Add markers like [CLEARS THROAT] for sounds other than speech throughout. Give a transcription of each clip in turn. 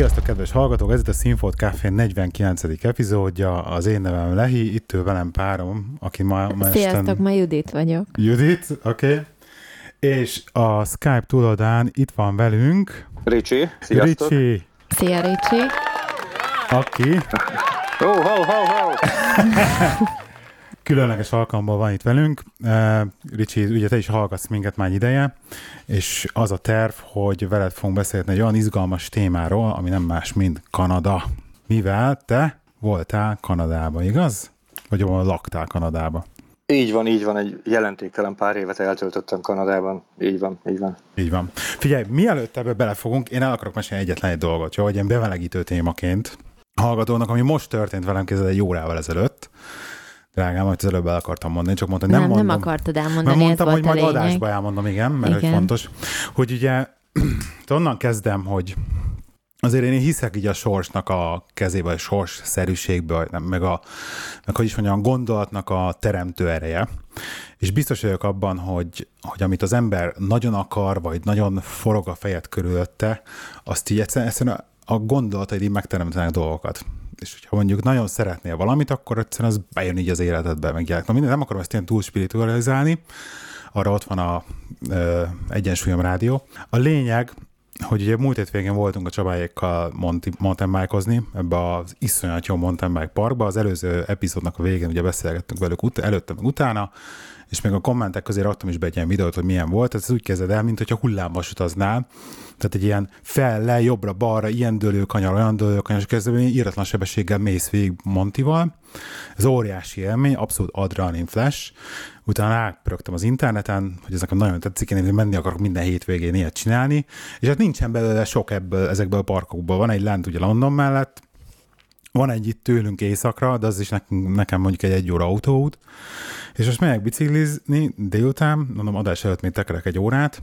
Sziasztok, kedves hallgatók! Ez itt a Színfolt Café 49. epizódja. Az én nevem Lehi, itt ül velem párom, aki ma, ma Sziasztok, esten... ma Judit vagyok. Judit, oké. Okay. És a Skype túloldán itt van velünk... Ricsi, sziasztok! Ricsi! Szia, Ricsi! Aki... Oh, ho, ho, ho! [LAUGHS] különleges alkalommal van itt velünk. Uh, Ricsi, ugye te is hallgatsz minket már ideje, és az a terv, hogy veled fogunk beszélni egy olyan izgalmas témáról, ami nem más, mint Kanada. Mivel te voltál Kanadában, igaz? Vagy ahol laktál Kanadába? Így van, így van, egy jelentéktelen pár évet eltöltöttem Kanadában. Így van, így van. Így van. Figyelj, mielőtt ebbe belefogunk, én el akarok mesélni egyetlen egy dolgot, jó, hogy ilyen bevelegítő témaként hallgatónak, ami most történt velem kézzel egy órával ezelőtt drágám, amit az előbb el akartam mondani, csak mondtam, nem, nem, mondom, nem akartad elmondani, mert mondtam, ez hogy majd lényeg. adásba elmondom, igen, mert igen. hogy fontos, hogy ugye [CLEARS THROAT] onnan kezdem, hogy azért én hiszek így a sorsnak a kezébe, a sors szerűségből, meg, a, meg hogy is mondjam, a gondolatnak a teremtő ereje. És biztos vagyok abban, hogy, hogy amit az ember nagyon akar, vagy nagyon forog a fejet körülötte, azt így egyszerűen, egyszerűen a gondolataid így megteremtenek dolgokat és hogyha mondjuk nagyon szeretnél valamit, akkor egyszerűen az bejön így az életedbe, meg Na minden, nem akarom ezt ilyen túl spiritualizálni, arra ott van a ö, Egyensúlyom Rádió. A lényeg, hogy ugye múlt hétvégén voltunk a Csabáékkal mountain bike ebbe az iszonyat jó mountain bike parkba. Az előző epizódnak a végén ugye beszélgettünk velük ut- előtte, meg utána, és még a kommentek közé raktam is be egy ilyen videót, hogy milyen volt. Ez úgy kezded el, mint hogyha hullámvas utaznál. Tehát egy ilyen fel, le, jobbra, balra, ilyen dőlőkanyar, olyan dőlőkanyar, és kezdve íratlan sebességgel mész végig Montival. Ez óriási élmény, abszolút adrenalin flash. Utána rápörögtem az interneten, hogy ez nekem nagyon tetszik, én menni akarok minden hétvégén ilyet csinálni, és hát nincsen belőle sok ebből, ezekből a parkokból. Van egy lent ugye London mellett, van egy itt tőlünk éjszakra, de az is nekem, nekem mondjuk egy egy óra autóút, és most megyek biciklizni délután, mondom, adás előtt még tekerek egy órát,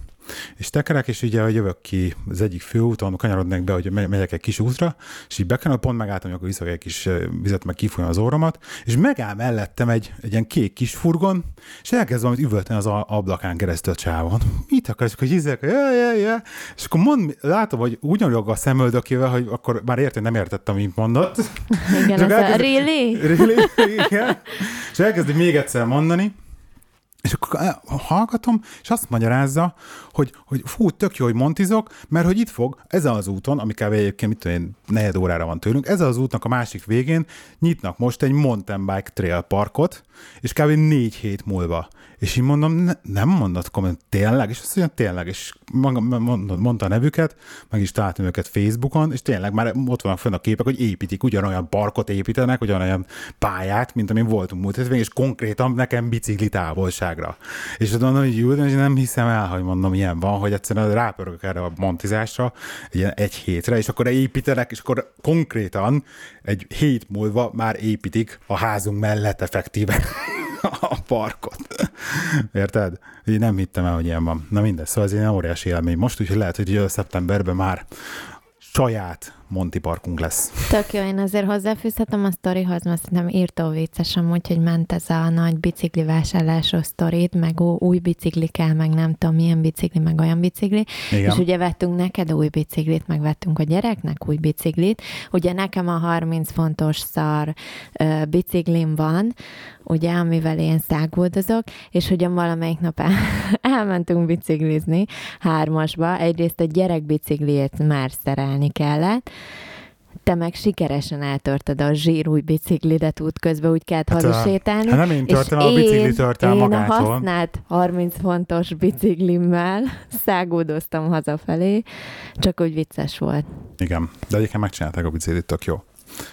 és tekerek, és ugye jövök ki az egyik főúton, kanyarodnék be, hogy megyek egy kis útra, és így bekennem, pont megálltam, akkor viszok egy kis vizet, meg kifújom az óromat, és megáll mellettem egy, egy ilyen kék kis furgon, és elkezd valamit üvölteni az ablakán keresztül a csávon. [LAUGHS] Mit akarsz, hogy hiszek, ja, ja, ja. És akkor mond, látom, hogy ugyanúgy a szemöldökével, hogy akkor már értem, nem értettem, amit mondott. Igen, ez elkezd, a really? really? Igen. És elkezdi még egyszer mondani, és akkor eh, hallgatom, és azt magyarázza, hogy, hogy fú, tök jó, hogy montizok, mert hogy itt fog, ezen az úton, ami kb. egyébként, mit tudom negyed órára van tőlünk, ezen az útnak a másik végén nyitnak most egy mountain bike trail parkot, és kb. négy hét múlva. És így mondom, ne, nem mondott komment, tényleg? És azt mondja, tényleg, és mondta a nevüket, meg is találtam őket Facebookon, és tényleg már ott vannak fönn a képek, hogy építik, ugyanolyan parkot építenek, ugyanolyan pályát, mint amin voltunk múlt hétvégén, és konkrétan nekem bicikli távolságra. És azt mondom, hogy jó, és nem hiszem el, hogy mondom, ilyen van, hogy egyszerűen rápörök erre a montizásra, ilyen egy hétre, és akkor építenek, és akkor konkrétan egy hét múlva már építik a házunk mellett effektíven a parkot. Érted? Én nem hittem el, hogy ilyen van. Na mindegy, szóval ez egy óriási élmény most, úgyhogy lehet, hogy szeptemberben már saját Monti Parkunk lesz. Tök jó, én azért hozzáfűzhetem a sztorihoz, mert szerintem írtó vicces amúgy, hogy ment ez a nagy bicikli vásárlásos sztorit, meg új bicikli kell, meg nem tudom milyen bicikli, meg olyan bicikli. Igen. És ugye vettünk neked új biciklit, meg vettünk a gyereknek új biciklit. Ugye nekem a 30 fontos szar uh, biciklim van, ugye, amivel én száguldozok, és ugye valamelyik nap el, [LAUGHS] elmentünk biciklizni hármasba, egyrészt a gyerek bicikliét már szerelni kellett, te meg sikeresen eltörted a zsírúj biciklidet útközben, úgy kellett hát, hazasétálni. Hát nem én törtem, a bicikli tört el én magától. Én a használt 30 fontos biciklimmel [LAUGHS] szágódoztam hazafelé, csak úgy vicces volt. Igen, de egyébként megcsinálták a biciklit, tök jó.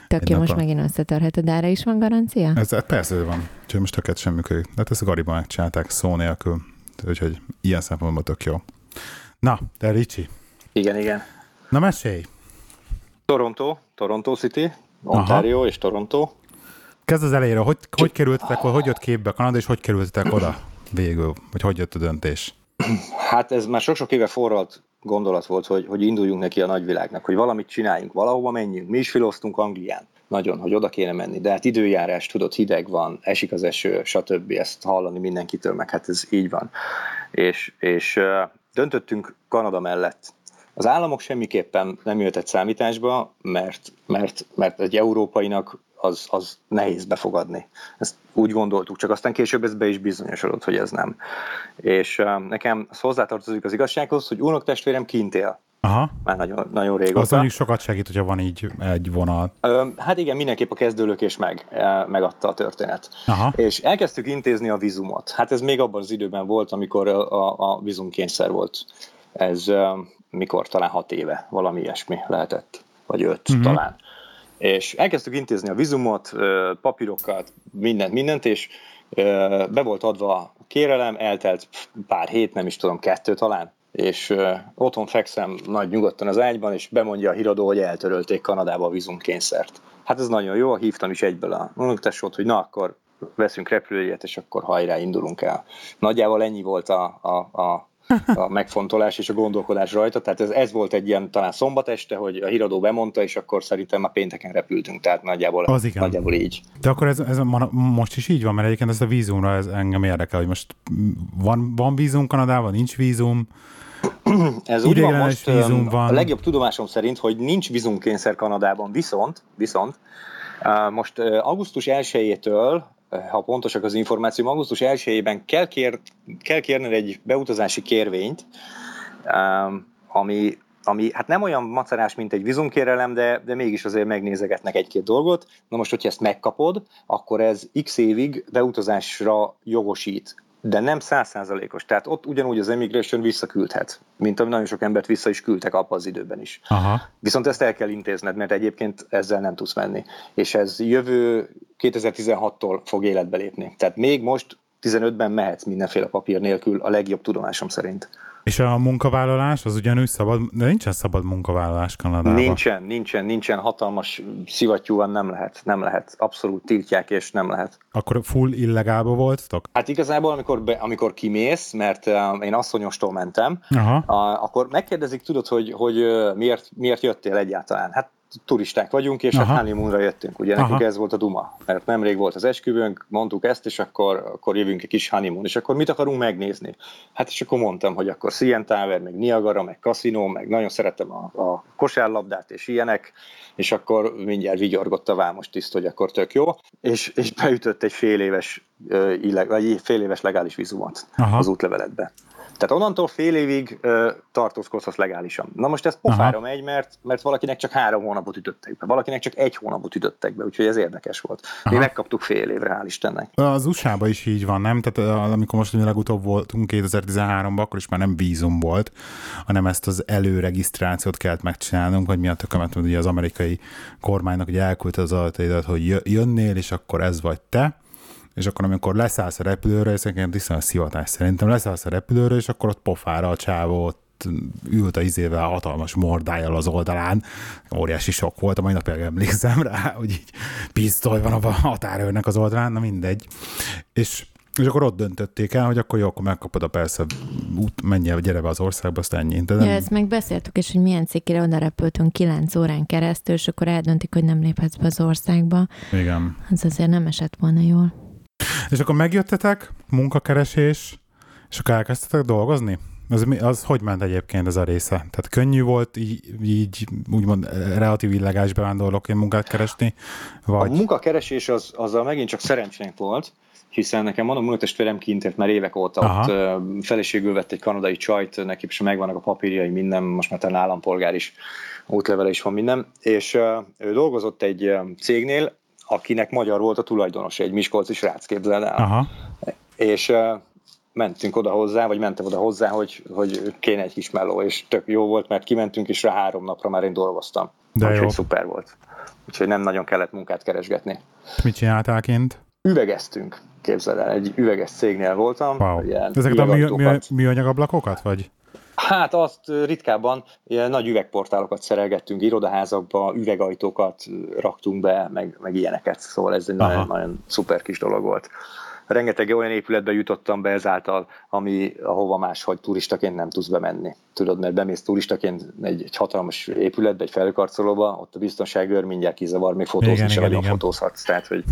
Tök jó, most a... megint összetörheted, de erre is van garancia? Ez, ez persze van, úgyhogy most tökélet sem működik. De hát ezt a gariban megcsinálták szó nélkül, úgyhogy ilyen szempontból tök jó. Na, de Ricsi. Igen, igen. Na mesélj! Toronto, Toronto City, Ontario Aha. és Toronto. Kezd az elejére, hogy, hogy kerültetek, hogy jött képbe Kanada, és hogy kerültetek oda végül? Vagy hogy jött a döntés? Hát ez már sok-sok éve forralt gondolat volt, hogy, hogy induljunk neki a nagyvilágnak, hogy valamit csináljunk, valahova menjünk. Mi is filoztunk Anglián, nagyon, hogy oda kéne menni, de hát időjárás, tudod, hideg van, esik az eső, stb. Ezt hallani mindenkitől, meg hát ez így van. És, és döntöttünk Kanada mellett, Az államok semmiképpen nem jöhetett számításba, mert, mert, mert egy európainak az, az nehéz befogadni. Ezt úgy gondoltuk, csak aztán később ez be is bizonyosodott, hogy ez nem. És uh, nekem az hozzátartozik az igazsághoz, hogy unok-testvérem kint él. Aha. Már nagyon, nagyon régóta. Az mondjuk sokat segít, hogyha van így egy vonal. Hát igen, mindenképp a kezdőlökés meg, megadta a történet. Aha. És elkezdtük intézni a vizumot. Hát ez még abban az időben volt, amikor a, a vizumkényszer volt. Ez mikor? Talán hat éve, valami ilyesmi lehetett. Vagy öt uh-huh. talán és elkezdtük intézni a vizumot, papírokat, mindent, mindent, és be volt adva a kérelem, eltelt pár hét, nem is tudom, kettő talán, és otthon fekszem nagy nyugodtan az ágyban, és bemondja a híradó, hogy eltörölték Kanadába a vizumkényszert. Hát ez nagyon jó, hívtam is egyből a unoktesót, hogy na akkor veszünk repülőjét, és akkor hajrá indulunk el. Nagyjából ennyi volt a, a, a a megfontolás és a gondolkodás rajta. Tehát ez, ez volt egy ilyen talán szombat este, hogy a híradó bemondta, és akkor szerintem már pénteken repültünk, tehát nagyjából, az igen. nagyjából így. De akkor ez, ez most is így van, mert egyébként ez a vízumra ez engem érdekel, hogy most van, van vízum Kanadában, nincs vízum, ez úgy van most, vízum van. a legjobb tudomásom szerint, hogy nincs vízumkényszer Kanadában, viszont, viszont most augusztus 1-től ha pontosak az információ, augusztus 1-ében kell, kér, kell kérned egy beutazási kérvényt, um, ami, ami hát nem olyan macerás, mint egy vizumkérelem, de, de mégis azért megnézegetnek egy-két dolgot. Na most, hogyha ezt megkapod, akkor ez x évig beutazásra jogosít de nem százszázalékos. Tehát ott ugyanúgy az immigration visszaküldhet, mint ami nagyon sok embert vissza is küldtek abban az időben is. Aha. Viszont ezt el kell intézned, mert egyébként ezzel nem tudsz menni. És ez jövő 2016-tól fog életbe lépni. Tehát még most 15-ben mehetsz mindenféle papír nélkül, a legjobb tudomásom szerint. És a munkavállalás az ugyanúgy szabad, de nincsen szabad munkavállalás Kanadában. Nincsen, nincsen, nincsen, hatalmas szivattyúan nem lehet, nem lehet, abszolút tiltják és nem lehet. Akkor full illegálba voltatok? Hát igazából, amikor, be, amikor kimész, mert uh, én asszonyostól mentem, Aha. Uh, akkor megkérdezik, tudod, hogy, hogy uh, miért, miért jöttél egyáltalán? Hát turisták vagyunk, és Aha. a honeymoonra jöttünk. Ugye nekünk Aha. ez volt a duma, mert nemrég volt az esküvőnk, mondtuk ezt, és akkor, akkor jövünk egy kis honeymoon, és akkor mit akarunk megnézni? Hát és akkor mondtam, hogy akkor CN Tower, meg Niagara, meg Casino, meg nagyon szeretem a, a kosárlabdát, és ilyenek, és akkor mindjárt vigyorgott a vámos tiszt, hogy akkor tök jó, és, és beütött egy fél éves, vagy fél éves legális vizumot Aha. az útleveletbe. Tehát onnantól fél évig ö, tartózkodhatsz legálisan. Na most ez pofára Aha. megy, mert, mert valakinek csak három hónapot ütöttek be, valakinek csak egy hónapot ütöttek be, úgyhogy ez érdekes volt. Aha. Mi megkaptuk fél évre, hál' Istennek. Az usa is így van, nem? Tehát amikor most legutóbb voltunk 2013-ban, akkor is már nem vízum volt, hanem ezt az előregisztrációt kellett megcsinálnunk, hogy mi a tökömet, ugye az amerikai kormánynak ugye elküldte az adataidat, hogy jönnél, és akkor ez vagy te és akkor amikor leszállsz a repülőre, ez egyébként a szivatás szerintem, leszállsz a repülőre, és akkor ott pofára a csávó ott ült a izével hatalmas mordájjal az oldalán. Óriási sok volt, a mai napig emlékszem rá, [LAUGHS] hogy így pisztoly van a határőrnek az oldalán, na mindegy. És és akkor ott döntötték el, hogy akkor jó, akkor megkapod a persze út, menj el, gyere be az országba, azt ennyi. De nem... Ja, ezt meg beszéltük is, hogy milyen cikkire oda repültünk 9 órán keresztül, és akkor eldöntik, hogy nem léphetsz be az országba. Igen. Ez azért nem esett volna jól. És akkor megjöttetek, munkakeresés, és akkor elkezdtetek dolgozni? Az, az hogy ment egyébként ez a része? Tehát könnyű volt így, így úgymond relatív illegális bevándorlóként munkát keresni? Vagy... A munkakeresés az, azzal megint csak szerencsénk volt, hiszen nekem mondom, unokatestvérem kint ért már évek óta Aha. ott feleségül vett egy kanadai csajt, neki is megvannak a papírjai, minden, most már talán állampolgár is, útlevele is van minden, és ő dolgozott egy cégnél, akinek magyar volt a tulajdonos, egy Miskolci srác, képzeld el. Aha. És mentünk oda hozzá, vagy mentem oda hozzá, hogy, hogy kéne egy kis meló, és tök jó volt, mert kimentünk, és rá három napra már én dolgoztam. De Úgyhogy jó. szuper volt. Úgyhogy nem nagyon kellett munkát keresgetni. Mit csináltál kint? Üvegeztünk, képzeld el, egy üveges cégnél voltam. Wow. Ezeket a mű, műanyagablakokat, vagy? Hát azt ritkábban ilyen nagy üvegportálokat szerelgettünk, irodaházakba, üvegajtókat raktunk be, meg, meg ilyeneket, szóval ez egy nagyon, nagyon szuper kis dolog volt. Rengeteg olyan épületbe jutottam be ezáltal, ami, ahova máshogy turistaként nem tudsz bemenni. Tudod, mert bemész turistaként egy, egy hatalmas épületbe, egy felkarcolóba, ott a biztonságőr mindjárt kizavar, még fotózni sem nagyon fotózhatsz, tehát hogy,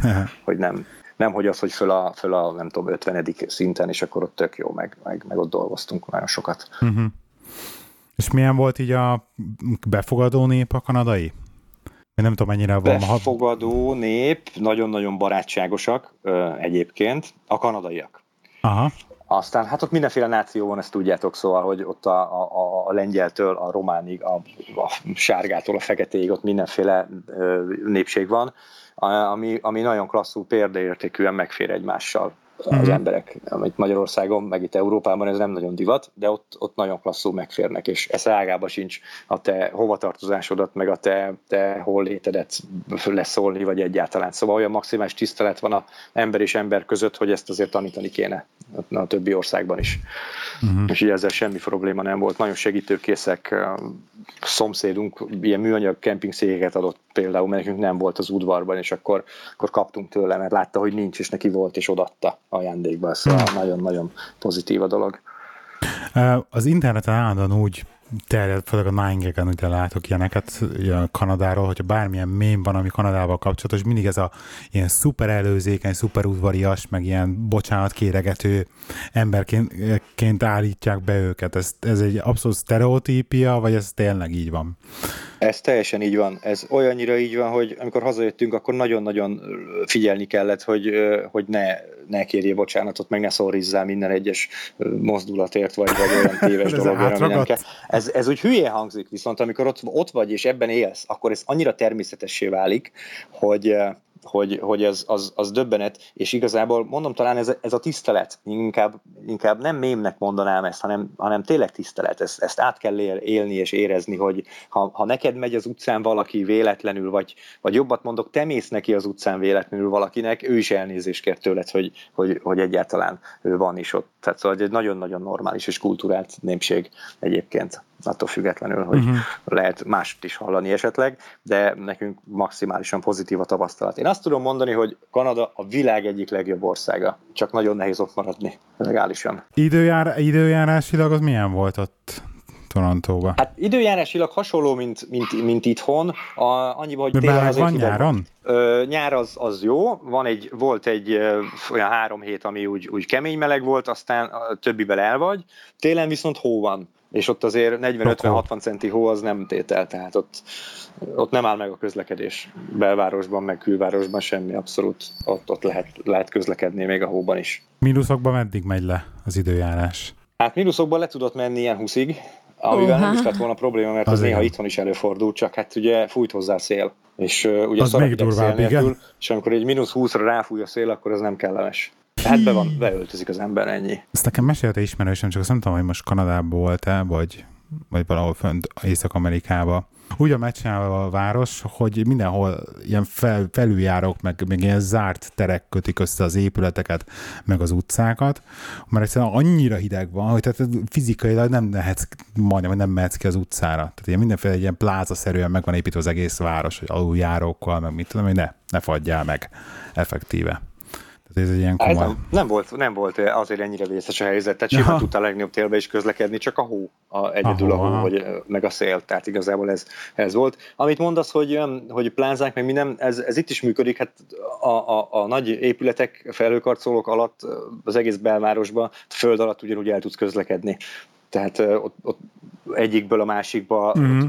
hogy nem, nem hogy az, hogy föl a, föl a nem tudom, 50. szinten, és akkor ott tök jó, meg, meg, meg ott dolgoztunk nagyon sokat. Uh-huh. És milyen volt így a befogadó nép a kanadai? Én nem tudom, mennyire van. Befogadó nép, nagyon-nagyon barátságosak egyébként, a kanadaiak. Aha. Aztán hát ott mindenféle náció van, ezt tudjátok, szóval, hogy ott a, a, a lengyeltől a románig, a, a sárgától a feketéig ott mindenféle népség van, ami, ami nagyon klasszú példaértékűen megfér egymással az mm-hmm. emberek, amit Magyarországon, meg itt Európában ez nem nagyon divat, de ott, ott nagyon klasszul megférnek, és ez ágába sincs a te hovatartozásodat, meg a te, te hol létedet leszólni, vagy egyáltalán. Szóval olyan maximális tisztelet van a ember és ember között, hogy ezt azért tanítani kéne a, többi országban is. Uh-huh. És így ezzel semmi probléma nem volt. Nagyon segítőkészek, szomszédunk ilyen műanyag kempingszékeket adott például, mert nekünk nem volt az udvarban, és akkor, akkor kaptunk tőle, mert látta, hogy nincs, és neki volt, és odatta ajándékba. Szóval nagyon-nagyon pozitív a dolog. Az interneten állandóan úgy terjed, főleg a nine ugye látok ilyeneket ilyen Kanadáról, hogyha bármilyen mém van, ami Kanadával kapcsolatos, mindig ez a ilyen szuper előzékeny, szuper udvarias, meg ilyen bocsánat kéregető emberként állítják be őket. Ez, ez egy abszolút sztereotípia, vagy ez tényleg így van? Ez teljesen így van. Ez olyannyira így van, hogy amikor hazajöttünk, akkor nagyon-nagyon figyelni kellett, hogy, hogy ne, ne kérjél bocsánatot, meg ne szorrizzál minden egyes mozdulatért, vagy, vagy olyan [LAUGHS] téves dologért, ami nem kell. Ez, ez úgy hülye hangzik, viszont amikor ott, ott vagy és ebben élsz, akkor ez annyira természetessé válik, hogy, hogy, hogy ez az, az döbbenet, és igazából mondom talán ez, ez a tisztelet, inkább, inkább nem mémnek mondanám ezt, hanem, hanem tényleg tisztelet, ezt, ezt át kell élni és érezni, hogy ha, ha neked megy az utcán valaki véletlenül, vagy, vagy jobbat mondok, te mész neki az utcán véletlenül valakinek, ő is elnézést kér tőled, hogy, hogy, hogy egyáltalán ő van is ott. Tehát szóval egy nagyon-nagyon normális és kultúrált népség egyébként attól függetlenül, hogy uh-huh. lehet mást is hallani esetleg, de nekünk maximálisan pozitív a tapasztalat. Én azt tudom mondani, hogy Kanada a világ egyik legjobb országa, csak nagyon nehéz ott maradni legálisan. Időjár, időjárásilag az milyen volt ott? Torontóba. Hát időjárásilag hasonló, mint, mint, mint itthon, a, annyiban, hogy télen azért van nyáron? Ö, nyár az, az jó, van egy, volt egy ö, olyan három hét, ami úgy, úgy kemény meleg volt, aztán a többivel el vagy, télen viszont hó van és ott azért 40-50-60 centi hó az nem tétel, tehát ott, ott nem áll meg a közlekedés belvárosban, meg külvárosban semmi, abszolút ott, ott lehet, lehet közlekedni még a hóban is. Mínuszokban meddig megy le az időjárás? Hát mínuszokban le tudott menni ilyen 20-ig, amivel uh-huh. nem is lett volna probléma, mert az, az néha itthon is előfordul, csak hát ugye fújt hozzá a szél. És uh, ugye az még durvább, szél nélkül, és amikor egy mínusz 20-ra ráfúj a szél, akkor az nem kellemes. Hát be van, beöltözik az ember ennyi. Ezt nekem mesélte ismerősöm, csak azt nem tudom, hogy most Kanadában volt-e, vagy, vagy valahol fönt Észak-Amerikában. Úgy a megcsinálva a város, hogy mindenhol ilyen fel, felüljárók, meg, meg ilyen zárt terek kötik össze az épületeket, meg az utcákat, mert egyszerűen annyira hideg van, hogy tehát fizikailag nem mehetsz, majdnem, nem mehetsz ki az utcára. Tehát ilyen mindenféle ilyen plázaszerűen meg van építve az egész város, hogy aluljárókkal, meg mit tudom, hogy ne, ne fagyjál meg effektíve. Tehát ez egy ilyen komoly... nem, nem, volt, nem volt azért ennyire vészes a helyzet, tehát simán tudta a legnagyobb télbe is közlekedni, csak a hó, a, egyedül a hó, a hó hogy, meg a szél, tehát igazából ez, ez volt. Amit mondasz, hogy, hogy plázák, meg minden, ez, ez itt is működik, hát a, a, a nagy épületek, felőkarcolók alatt az egész belvárosban, a föld alatt ugyanúgy el tudsz közlekedni. Tehát ott, ott egyikből a másikba mm-hmm.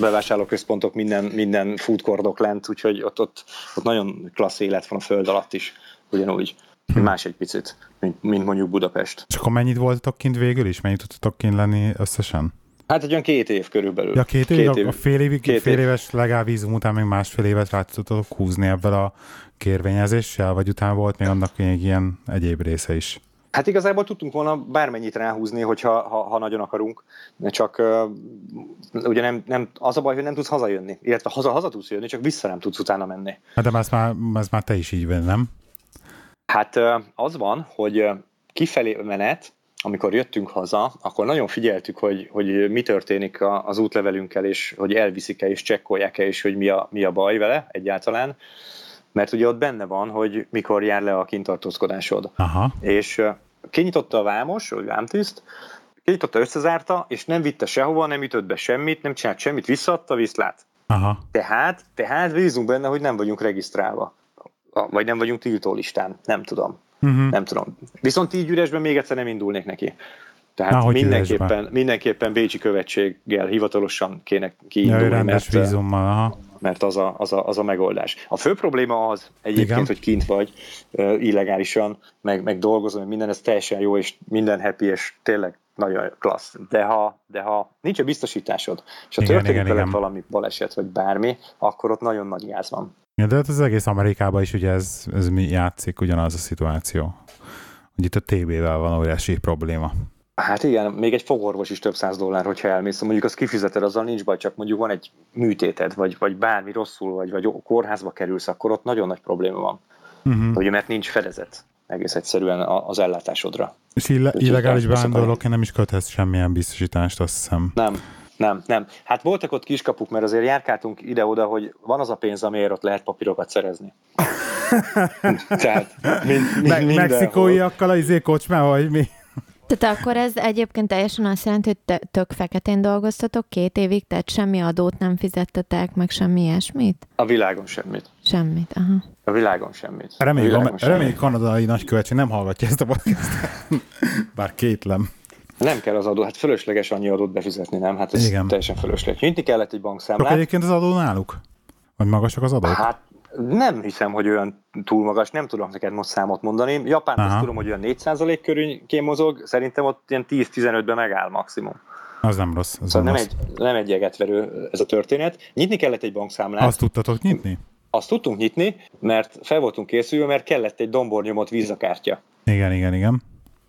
bevásárlóközpontok, minden, minden foodkordok lent, úgyhogy ott, ott, ott nagyon klassz élet van a föld alatt is ugyanúgy. Hm. Más egy picit, mint, mint mondjuk Budapest. És akkor mennyit voltatok kint végül is? Mennyit tudtatok kint lenni összesen? Hát egy olyan két év körülbelül. Ja, két év? Két év. A fél, évig, két fél év. éves legálvízum után még másfél évet rá tudtatok húzni ebben a kérvényezéssel, vagy utána volt még annak még ilyen egyéb része is? Hát igazából tudtunk volna bármennyit ráhúzni, hogyha ha, ha nagyon akarunk, csak uh, ugye nem, nem, az a baj, hogy nem tudsz hazajönni, illetve haza, haza tudsz jönni, csak vissza nem tudsz utána menni. Hát de ez már, ez már te is így vagy, nem? Hát az van, hogy kifelé menet, amikor jöttünk haza, akkor nagyon figyeltük, hogy, hogy mi történik az útlevelünkkel, és hogy elviszik-e, és csekkolják-e, és hogy mi a, mi a baj vele egyáltalán. Mert ugye ott benne van, hogy mikor jár le a kintartózkodásod. Aha. És kinyitotta a vámos, vagy vámtiszt, kinyitotta, összezárta, és nem vitte sehova, nem ütött be semmit, nem csinált semmit, visszaadta, viszlát. Aha. Tehát, tehát bízunk benne, hogy nem vagyunk regisztrálva vagy nem vagyunk tiltó listán, nem tudom. Uh-huh. Nem tudom. Viszont így üresben még egyszer nem indulnék neki. Tehát Na, mindenképpen, mindenképpen Bécsi követséggel hivatalosan kéne kiindulni, ja, mert, vízummal, aha. mert az, a, az, a, az a megoldás. A fő probléma az egyébként, Igen. hogy kint vagy illegálisan, meg, meg dolgozom, hogy minden ez teljesen jó, és minden happy, és tényleg nagyon klassz. De ha, de ha nincs a biztosításod, és a igen, történik igen, veled igen. valami baleset, vagy bármi, akkor ott nagyon nagy gáz van. Ja, de hát az egész Amerikában is ugye ez, ez mi játszik, ugyanaz a szituáció. Hogy itt a TB-vel van óriási probléma. Hát igen, még egy fogorvos is több száz dollár, hogyha elmész. Szóval mondjuk azt kifizeted, azzal nincs baj, csak mondjuk van egy műtéted, vagy, vagy bármi rosszul, vagy, vagy kórházba kerülsz, akkor ott nagyon nagy probléma van. Uh-huh. Ugye, mert nincs fedezet egész egyszerűen az ellátásodra. És ille- illegális bevándorlók nem is köthetsz semmilyen biztosítást, azt hiszem. Nem, nem, nem. Hát voltak ott kiskapuk, mert azért járkáltunk ide-oda, hogy van az a pénz, amiért ott lehet papírokat szerezni. [LAUGHS] Tehát mind, mind, Me- Mexikóiakkal az izé kocsmával, vagy mi? Tehát akkor ez egyébként teljesen azt jelenti, hogy te, tök feketén dolgoztatok két évig, tehát semmi adót nem fizettetek, meg semmi ilyesmit? A világon semmit. Semmit, aha. A világon semmit. Reméljük, a, a reméljük kanadai nagykövetség nem hallgatja ezt a podcast Bár kétlem. Nem kell az adó, hát fölösleges annyi adót befizetni, nem? Hát ez Igen. teljesen fölösleges. Nyitni kellett egy bankszámlát. Csak egyébként az adó náluk? Vagy magasak az adók? Hát nem hiszem, hogy olyan túl magas, nem tudom neked most számot mondani. Japán azt tudom, hogy olyan 4% körül mozog, szerintem ott ilyen 10-15-ben megáll maximum. Az nem rossz. Az szóval nem, rossz. Egy, nem egy egetverő ez a történet. Nyitni kellett egy bankszámlát. Azt tudtatok nyitni? Azt tudtunk nyitni, mert fel voltunk készülve, mert kellett egy dombornyomott vízakártya. Igen, igen, igen.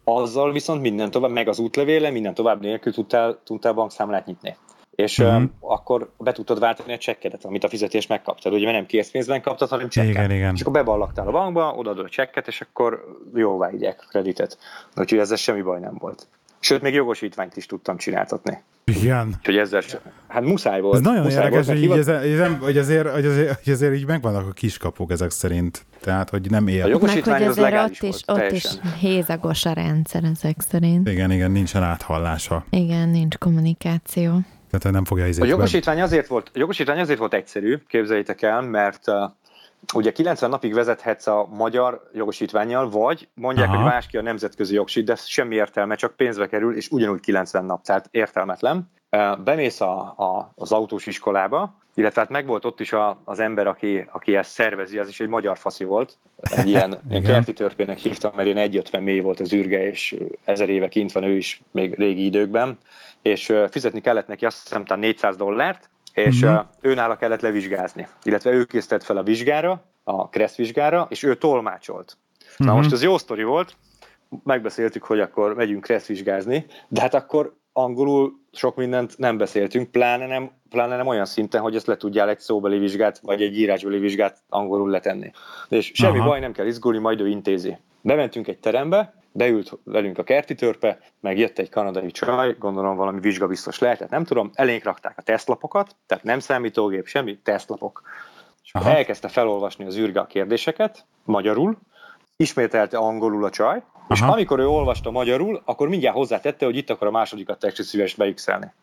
Azzal viszont minden tovább, meg az útlevéle, minden tovább nélkül tudtál, tudtál bankszámlát nyitni és uh-huh. um, akkor be tudtad váltani a csekkedet, amit a fizetés megkaptad. Ugye mert nem készpénzben kaptad, hanem csekket. Igen, igen. És akkor beballaktál a bankba, odaadod a csekket, és akkor jóvá igyek a kreditet. Úgyhogy ezzel semmi baj nem volt. Sőt, még jogosítványt is tudtam csináltatni. Igen. Úgyhogy ezzel, hát muszáj volt. Ez nagyon muszáj érdekes, volt, hogy, hivat... ez, ez, hogy, azért, hogy, azért, hogy azért így megvannak a kiskapuk ezek szerint. Tehát, hogy nem ér. A jogosítvány Meg, hogy azért ott is, volt, ott is hézagos a rendszer ezek szerint. Igen, igen, nincsen áthallása. Igen, nincs kommunikáció. Tehát nem fogja A jogosítvány azért, volt, a jogosítvány azért volt egyszerű, képzeljétek el, mert ugye 90 napig vezethetsz a magyar jogosítványjal, vagy mondják, Aha. hogy más ki a nemzetközi jogsít, de semmi értelme, csak pénzbe kerül, és ugyanúgy 90 nap, tehát értelmetlen. Bemész a, a, az autós iskolába, illetve hát megvolt ott is a, az ember, aki, aki ezt szervezi, az is egy magyar faszi volt, egy ilyen, [LAUGHS] ilyen kerti törpének hívtam, mert én 1,50 mély volt az űrge, és ezer éve kint van ő is, még régi időkben, és fizetni kellett neki azt hiszem talán 400 dollárt, és uh-huh. őnála kellett levizsgázni. Illetve ő készített fel a vizsgára, a Kressz vizsgára, és ő tolmácsolt. Uh-huh. Na mhm. most ez jó sztori volt, megbeszéltük, hogy akkor megyünk Kressz vizsgázni, de hát akkor angolul sok mindent nem beszéltünk, pláne nem, pláne nem olyan szinten, hogy ezt le tudjál egy szóbeli vizsgát, vagy egy írásbeli vizsgát angolul letenni. És semmi Aha. baj, nem kell izgulni, majd ő intézi. Bementünk egy terembe, beült velünk a kerti törpe, meg jött egy kanadai csaj, gondolom valami vizsgabiztos lehetett, nem tudom, elénk rakták a tesztlapokat, tehát nem számítógép, semmi, tesztlapok. És Aha. elkezdte felolvasni az űrge a kérdéseket, magyarul, ismételte angolul a csaj, Aha. és amikor ő olvasta magyarul, akkor mindjárt hozzátette, hogy itt akar a másodikat teksti szíves beixelni.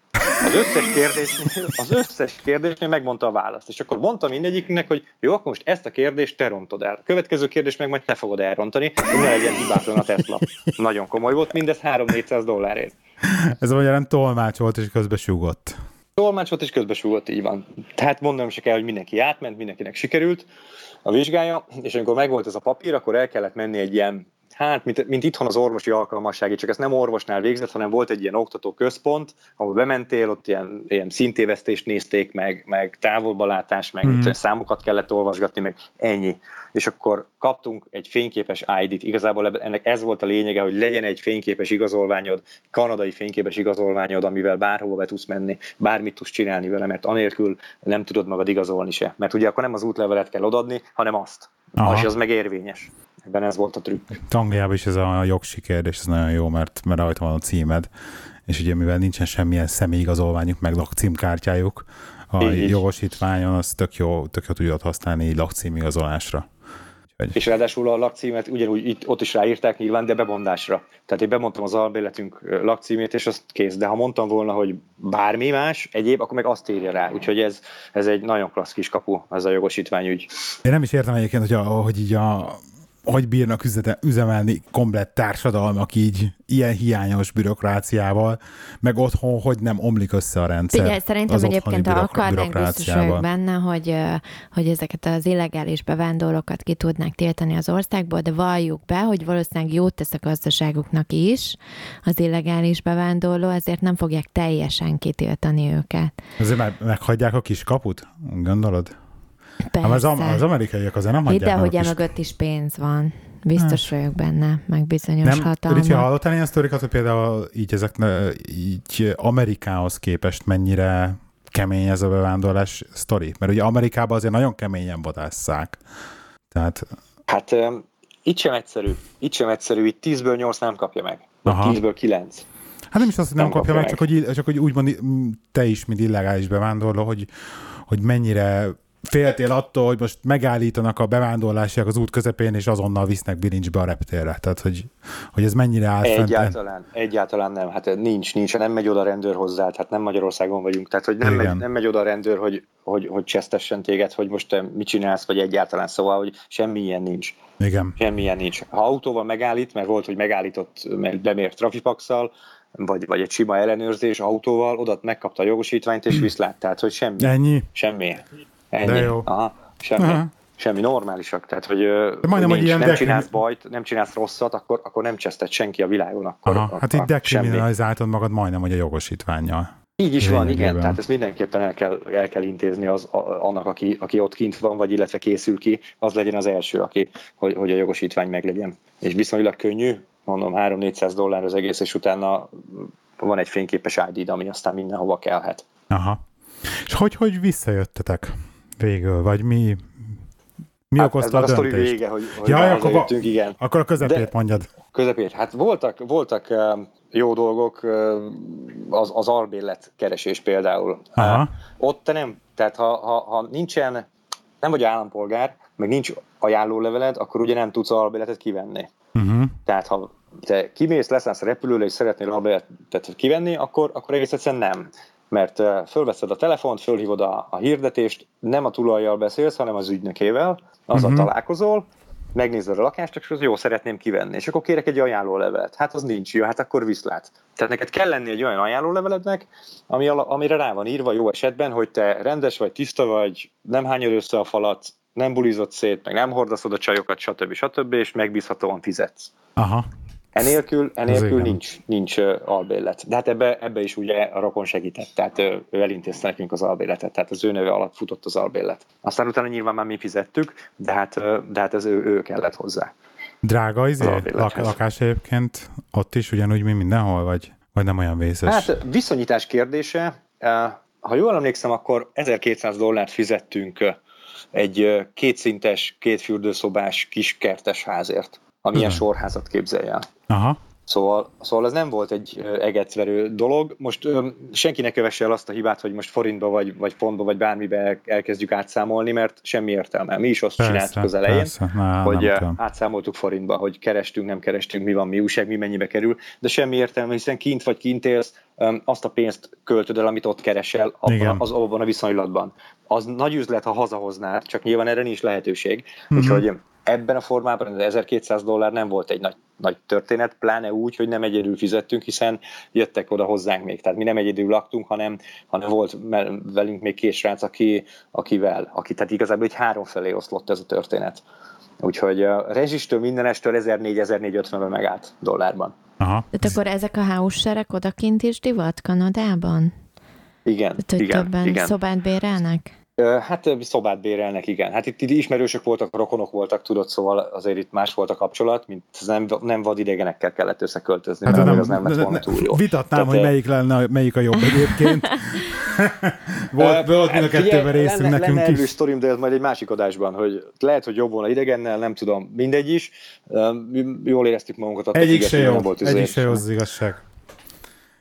Az összes kérdésnél, az összes kérdésnél megmondta a választ. És akkor mondta mindegyiknek, hogy jó, akkor most ezt a kérdést te rontod el. A következő kérdés meg majd te fogod elrontani, hogy ne legyen hibátlan a Tesla. Nagyon komoly volt, mindez 3-400 dollárért. Ez magyarán tolmács volt, és közben súgott. Tolmács volt, és közben súgott, így van. Tehát mondanom se kell, hogy mindenki átment, mindenkinek sikerült a vizsgája, és amikor megvolt ez a papír, akkor el kellett menni egy ilyen Hát, mint, mint itthon az orvosi alkalmassági, csak ezt nem orvosnál végzett, hanem volt egy ilyen oktató központ, ahol bementél, ott ilyen, ilyen szintévesztést nézték, meg, meg távolbalátás, meg mm. számokat kellett olvasgatni, meg ennyi. És akkor kaptunk egy fényképes ID-t. Igazából ennek ez volt a lényege, hogy legyen egy fényképes igazolványod, kanadai fényképes igazolványod, amivel bárhova be tudsz menni, bármit tudsz csinálni vele, mert anélkül nem tudod magad igazolni se. Mert ugye akkor nem az útlevelet kell odadni, hanem azt. Aha. És az meg érvényes. Ebben ez volt a trükk. Angliában is ez a jogsi kérdés, ez nagyon jó, mert, mert rajta van a címed, és ugye mivel nincsen semmilyen személyigazolványuk, meg lakcímkártyájuk, a így jogosítványon az tök jó, tök jó tudod használni lakcímigazolásra. Úgyhogy... És ráadásul a lakcímet ugyanúgy itt, ott is ráírták nyilván, de bemondásra. Tehát én bemondtam az albéletünk lakcímét, és azt kész. De ha mondtam volna, hogy bármi más, egyéb, akkor meg azt írja rá. Úgyhogy ez, ez egy nagyon klassz kis kapu, ez a jogosítványügy. Én nem is értem egyébként, hogy, a, hogy így a hogy bírnak üzemelni komplett társadalmak így ilyen hiányos bürokráciával, meg otthon hogy nem omlik össze a rendszer. Figyelj, szerintem egyébként, ha akarnánk, biztos vagyok benne, hogy, hogy ezeket az illegális bevándorlókat ki tudnák tiltani az országból, de valljuk be, hogy valószínűleg jót tesz a gazdaságuknak is az illegális bevándorló, ezért nem fogják teljesen kitiltani őket. Azért meg, meghagyják a kis kaput, gondolod? Persze. Az, az amerikaiak azért nem hagyják Hidd hogy emögött is pénz van. Biztos hát. vagyok benne, meg bizonyos nem, hatalma. Ricsi, hallottál ilyen sztorikat, hogy például így, ezek, így Amerikához képest mennyire kemény ez a bevándorlás sztori? Mert ugye Amerikában azért nagyon keményen vadásszák. Tehát... Hát um, itt sem egyszerű. Itt sem egyszerű. Itt 10-ből 8 nem kapja meg. Vagy 10-ből 9. Hát nem is azt, hogy nem, nem kapja, kapja meg, meg, csak hogy, csak hogy úgy mond, te is, mint illegális bevándorló, hogy, hogy mennyire féltél attól, hogy most megállítanak a bevándorlásiak az út közepén, és azonnal visznek bilincsbe a reptérre. Tehát, hogy, hogy ez mennyire áll Egyáltalán, fent. egyáltalán nem. Hát nincs, nincs. Nem megy oda a rendőr hozzá, hát nem Magyarországon vagyunk. Tehát, hogy nem, megy, nem megy oda a rendőr, hogy, hogy, hogy csesztessen téged, hogy most te mit csinálsz, vagy egyáltalán. Szóval, hogy semmi ilyen nincs. Igen. Semmi ilyen nincs. Ha autóval megállít, mert volt, hogy megállított, mert bemért trafipaxal, vagy, vagy egy sima ellenőrzés autóval, oda megkapta a jogosítványt, és viszlát. Tehát, hogy semmi. Ennyi? Semmi. Ennyi. De jó. Aha, semmi. Aha. Semmi normálisak, tehát hogy De majdnem, nincs, hogy ilyen nem dekrim... csinálsz bajt, nem csinálsz rosszat, akkor, akkor nem cseszted senki a világon. Akkor, Aha, hát itt dekriminalizáltad magad majdnem, hogy a jogosítványjal. Így is van, igen, tehát ezt mindenképpen el kell, el kell intézni az, a, annak, aki, aki ott kint van, vagy illetve készül ki, az legyen az első, aki, hogy, hogy a jogosítvány meglegyen. És viszonylag könnyű, mondom 3-400 dollár az egész, és utána van egy fényképes id ami aztán mindenhova kellhet. Aha. És hogy, hogy visszajöttetek? Végül, vagy mi, mi hát okozta ez a döntést? A vége, hogy, hogy ja, akkor, jöttünk, igen. akkor a közepét De, mondjad. Közepét. Hát voltak, voltak jó dolgok, az, az albérlet keresés például. Aha. Ott te nem, tehát ha, ha, ha nincsen, nem vagy állampolgár, meg nincs ajánlóleveled, akkor ugye nem tudsz albérletet kivenni. Uh-huh. Tehát ha te kimész, leszállsz a repülőre, és szeretnél albérletet kivenni, akkor, akkor egész egyszerűen nem mert fölveszed a telefont, fölhívod a, a hirdetést, nem a tulajjal beszélsz, hanem az ügynökével, azzal uh-huh. találkozol, megnézed a lakást, és az jó, szeretném kivenni. És akkor kérek egy ajánlólevelet. Hát az nincs jó, hát akkor viszlát. Tehát neked kell lenni egy olyan ajánlólevelednek, ami, amire rá van írva jó esetben, hogy te rendes vagy, tiszta vagy, nem hányod össze a falat, nem bulizott szét, meg nem hordaszod a csajokat, stb. stb. és megbízhatóan fizetsz. Aha. Enélkül, enélkül nincs, nincs albérlet. De hát ebbe, ebbe is ugye a rokon segített, tehát ő elintézte nekünk az albérletet, tehát az ő neve alatt futott az albérlet. Aztán utána nyilván már mi fizettük, de hát, de hát ez ő, ő kellett hozzá. Drága izé, lak, lakás egyébként ott is ugyanúgy, mint mindenhol, vagy, vagy nem olyan vészes? Hát viszonyítás kérdése. Ha jól emlékszem, akkor 1200 dollárt fizettünk egy kétszintes, kétfürdőszobás kis kertes házért amilyen uh-huh. sorházat képzelj el. Aha. Szóval, szóval ez nem volt egy egetverő dolog. Most ö, senki ne kövesse el azt a hibát, hogy most forintba vagy, vagy fontba vagy bármibe elkezdjük átszámolni, mert semmi értelme. Mi is azt persze, csináltuk az elején, persze. Na, hogy átszámoltuk forintba, hogy kerestünk, nem kerestünk, mi van, mi újság, mi mennyibe kerül, de semmi értelme, hiszen kint vagy kint élsz, azt a pénzt költöd el, amit ott keresel abban, az, abban a viszonylatban. Az nagy üzlet, ha hazahoznád, csak nyilván erre nincs lehetőség. Uh-huh. Úgyhogy ebben a formában az 1200 dollár nem volt egy nagy, nagy történet, pláne úgy, hogy nem egyedül fizettünk, hiszen jöttek oda hozzánk még. Tehát mi nem egyedül laktunk, hanem, hanem volt velünk még két srác, aki, akivel, aki, tehát igazából egy három felé oszlott ez a történet. Úgyhogy a rezsistől mindenestől 1400-1450-ben megállt dollárban. Aha. Tehát akkor ezek a house odakint is divat Kanadában? Igen, Tehát, hogy igen, többen igen. szobát bérelnek? Hát szobát bérelnek, igen. Hát itt, itt ismerősök voltak, rokonok voltak, tudod, szóval azért itt más volt a kapcsolat, mint nem, nem vadidegenekkel kellett összeköltözni, hát mert nem, az nem lett volna túl jó. Vitatnám, Tehát, hogy melyik lenne, melyik a jobb [LAUGHS] egyébként. volt, volt mind a kettőben részünk lenne, nekünk lenne is. sztorim, de ez majd egy másik adásban, hogy lehet, hogy jobb volna idegennel, nem tudom, mindegy is. Jól éreztük magunkat. Egyik se jó, egyik se jó az igazság.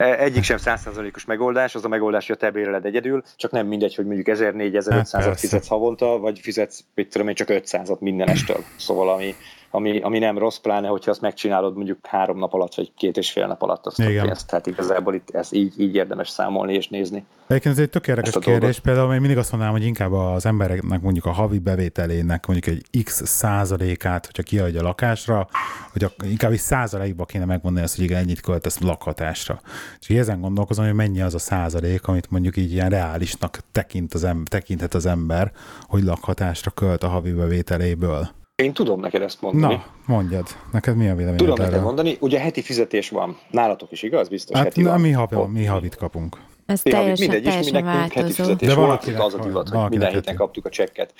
E, egyik sem százszázalékos megoldás, az a megoldás, hogy a te béreled egyedül, csak nem mindegy, hogy mondjuk 1000-4500-at fizetsz havonta, vagy fizetsz, mit tudom én, csak 500-at minden estől. Szóval ami, ami, ami nem rossz, pláne, hogyha azt megcsinálod mondjuk három nap alatt, vagy két és fél nap alatt azt Igen. a pénzt. Tehát igazából itt ez így, így érdemes számolni és nézni. Egyébként ez egy tök érdekes kérdés. Dolgot. Például én mindig azt mondanám, hogy inkább az embereknek mondjuk a havi bevételének mondjuk egy x százalékát, hogyha kiadja a lakásra, hogy inkább egy százalékba kéne megmondani azt, hogy igen, ennyit költesz lakhatásra. És ezen gondolkozom, hogy mennyi az a százalék, amit mondjuk így ilyen reálisnak tekint az ember, tekinthet az ember, hogy lakhatásra költ a havi bevételéből. Én tudom neked ezt mondani. Na, mondjad. Neked mi a véleményed Tudom erről? neked mondani. Ugye heti fizetés van. Nálatok is, igaz? Biztos hát heti na, van. Mi, havi, mi havit kapunk. Ez mi teljesen, mindegy, teljesen változó. Heti fizetés De valakinek, az a divat, hogy minden héten kaptuk a csekket.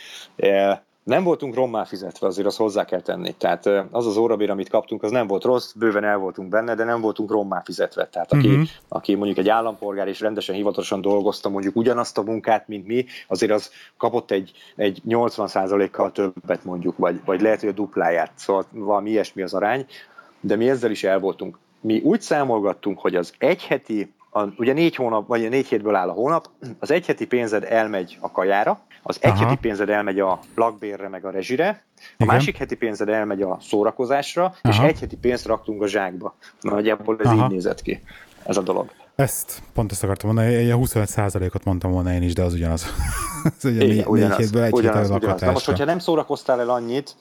Nem voltunk rommá fizetve, azért azt hozzá kell tenni. Tehát az az órabér, amit kaptunk, az nem volt rossz, bőven el voltunk benne, de nem voltunk rommá fizetve. Tehát aki, uh-huh. aki mondjuk egy állampolgár és rendesen, hivatalosan dolgozta mondjuk ugyanazt a munkát, mint mi, azért az kapott egy, egy 80%-kal többet mondjuk, vagy, vagy lehet, hogy a dupláját, szóval valami ilyesmi az arány, de mi ezzel is el voltunk. Mi úgy számolgattunk, hogy az egy heti a, ugye négy hónap, vagy négy hétből áll a hónap, az egy heti pénzed elmegy a kajára, az egy Aha. heti pénzed elmegy a lakbérre, meg a rezsire, a Igen. másik heti pénzed elmegy a szórakozásra, Aha. és egy heti pénzt raktunk a zsákba. Nagyjából ez Aha. így nézett ki, ez a dolog. Ezt pont ezt akartam mondani, egy 25%-ot mondtam volna én is, de az ugyanaz. [LAUGHS] ez ugye Igen, ugyanaz, négy hétből egy ugyanaz, ugyanaz. Na most, hogyha nem szórakoztál el annyit,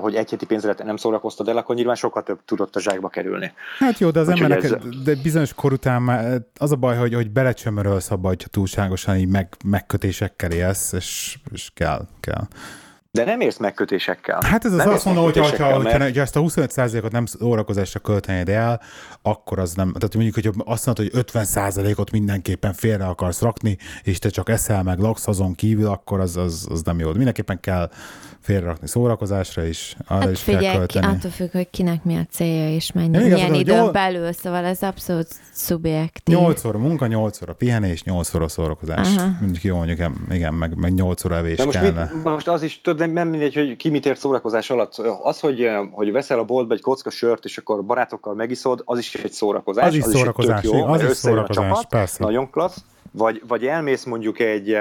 hogy egy heti pénzre nem szórakoztad el, akkor nyilván sokkal több tudott a zsákba kerülni. Hát jó, de az emberek, ez... de bizonyos kor után már az a baj, hogy, hogy belecsömörölsz abba, hogyha túlságosan így meg, megkötésekkel élsz, és, és kell, kell. De nem érsz megkötésekkel. Hát ez az nem azt mondom, hogy ha, ha, mert... ha ezt a 25%-ot nem órakozásra költenéd el, akkor az nem, tehát mondjuk, hogy azt mondod, hogy 50%-ot mindenképpen félre akarsz rakni, és te csak eszel meg laksz azon kívül, akkor az, az, az nem jó. Mindenképpen kell félrerakni szórakozásra is, arra hát is figyelj, kell költeni. attól függ, hogy kinek mi a célja és mennyi, ja, milyen időn jól... belül, szóval ez abszolút szubjektív. 8 óra munka, 8 óra pihenés, 8 óra szórakozás. Aha. Mondjuk jó, mondjuk igen, meg, meg 8 óra evés most kellene. Mit, most az is, tudod, nem mindegy, hogy ki mit ért szórakozás alatt. Az, hogy, hogy veszel a boltba egy kocka sört, és akkor barátokkal megiszod, az is egy szórakozás. Az is az szórakozás, is jó, az is szórakozás, csapat, persze. Nagyon klassz. Vagy, vagy elmész mondjuk egy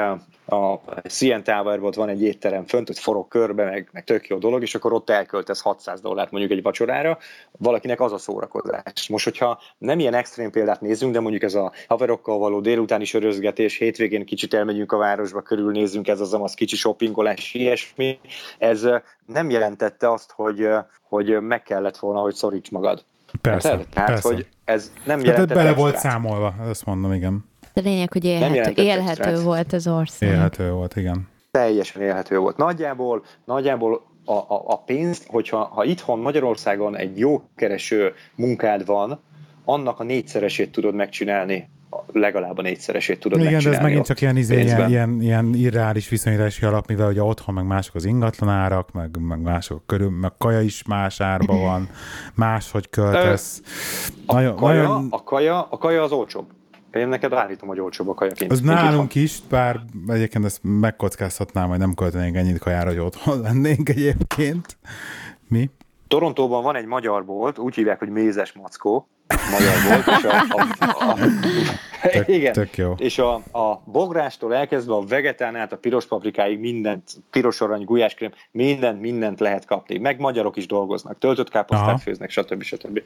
a CN Tower van egy étterem fönt, hogy forog körbe, meg, meg tök jó dolog, és akkor ott elköltesz 600 dollárt mondjuk egy vacsorára, valakinek az a szórakozás. Most, hogyha nem ilyen extrém példát nézzünk, de mondjuk ez a haverokkal való délutáni sörözgetés, hétvégén kicsit elmegyünk a városba, körülnézzünk, ez az amaz kicsi shoppingolás, ilyesmi, ez nem jelentette azt, hogy, hogy meg kellett volna, hogy szoríts magad. Persze, Tehát, persze. hogy ez nem jelentette Tehát bele extrát. volt számolva, ezt mondom, igen. De lényeg, hogy élhető, élhető volt az ország. Élhető volt, igen. Teljesen élhető volt. Nagyjából, nagyjából a, a, a pénzt, hogyha ha itthon Magyarországon egy jó kereső munkád van, annak a négyszeresét tudod megcsinálni legalább a négyszeresét tudod Igen, megcsinálni. de ez megint csak ilyen, izé, ilyen, ilyen, ilyen irreális viszonyítási alap, mivel ugye otthon meg mások az ingatlanárak, meg, meg mások körül, meg kaja is más árba van, [LAUGHS] máshogy költesz. A, nagyon, kaja, nagyon... a, kaja, a kaja az olcsóbb. Én neked állítom, hogy olcsóbb a kajaként. Az nálunk is, bár egyébként ezt megkockáztatnám, hogy nem költenénk ennyit kajára, hogy otthon [LAUGHS] lennénk egyébként. Mi? Torontóban van egy magyar bolt, úgy hívják, hogy Mézes Mackó, magyar bolt, és a, a, a, a tök, [LAUGHS] igen, tök jó. és a, a bográstól elkezdve a vegetán át a piros paprikáig mindent, piros arany, gulyáskrém, mindent, mindent lehet kapni. Meg magyarok is dolgoznak, töltött káposztát Aha. főznek, stb. stb.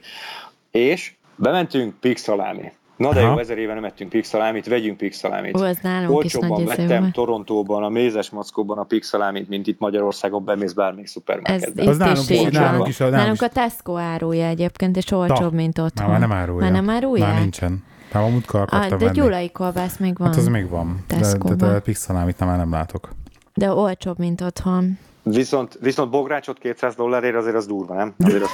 És bementünk pixalámi. Na de Aha. jó, ezer éve nem ettünk pixalámit, vegyünk pixalámit. Ó, ez nálunk Olcsóbban is nagy vettem Torontóban, a mézes mackóban a pixalámit, mint itt Magyarországon bemész bármelyik szupermarketbe. Ez az nálunk is, nálunk is. Nálunk, nálunk a Tesco árulja egyébként, és olcsóbb, da. mint otthon. Már nem árulja. Már nem árulja? Már nincsen. Már a múltkor akartam ah, De gyulai kolbász még van. Hát az még van. De, de, de pixalámit nem, már nem látok. De olcsóbb, mint otthon. Viszont, viszont bográcsot 200 dollárért azért az durva, nem? Azért az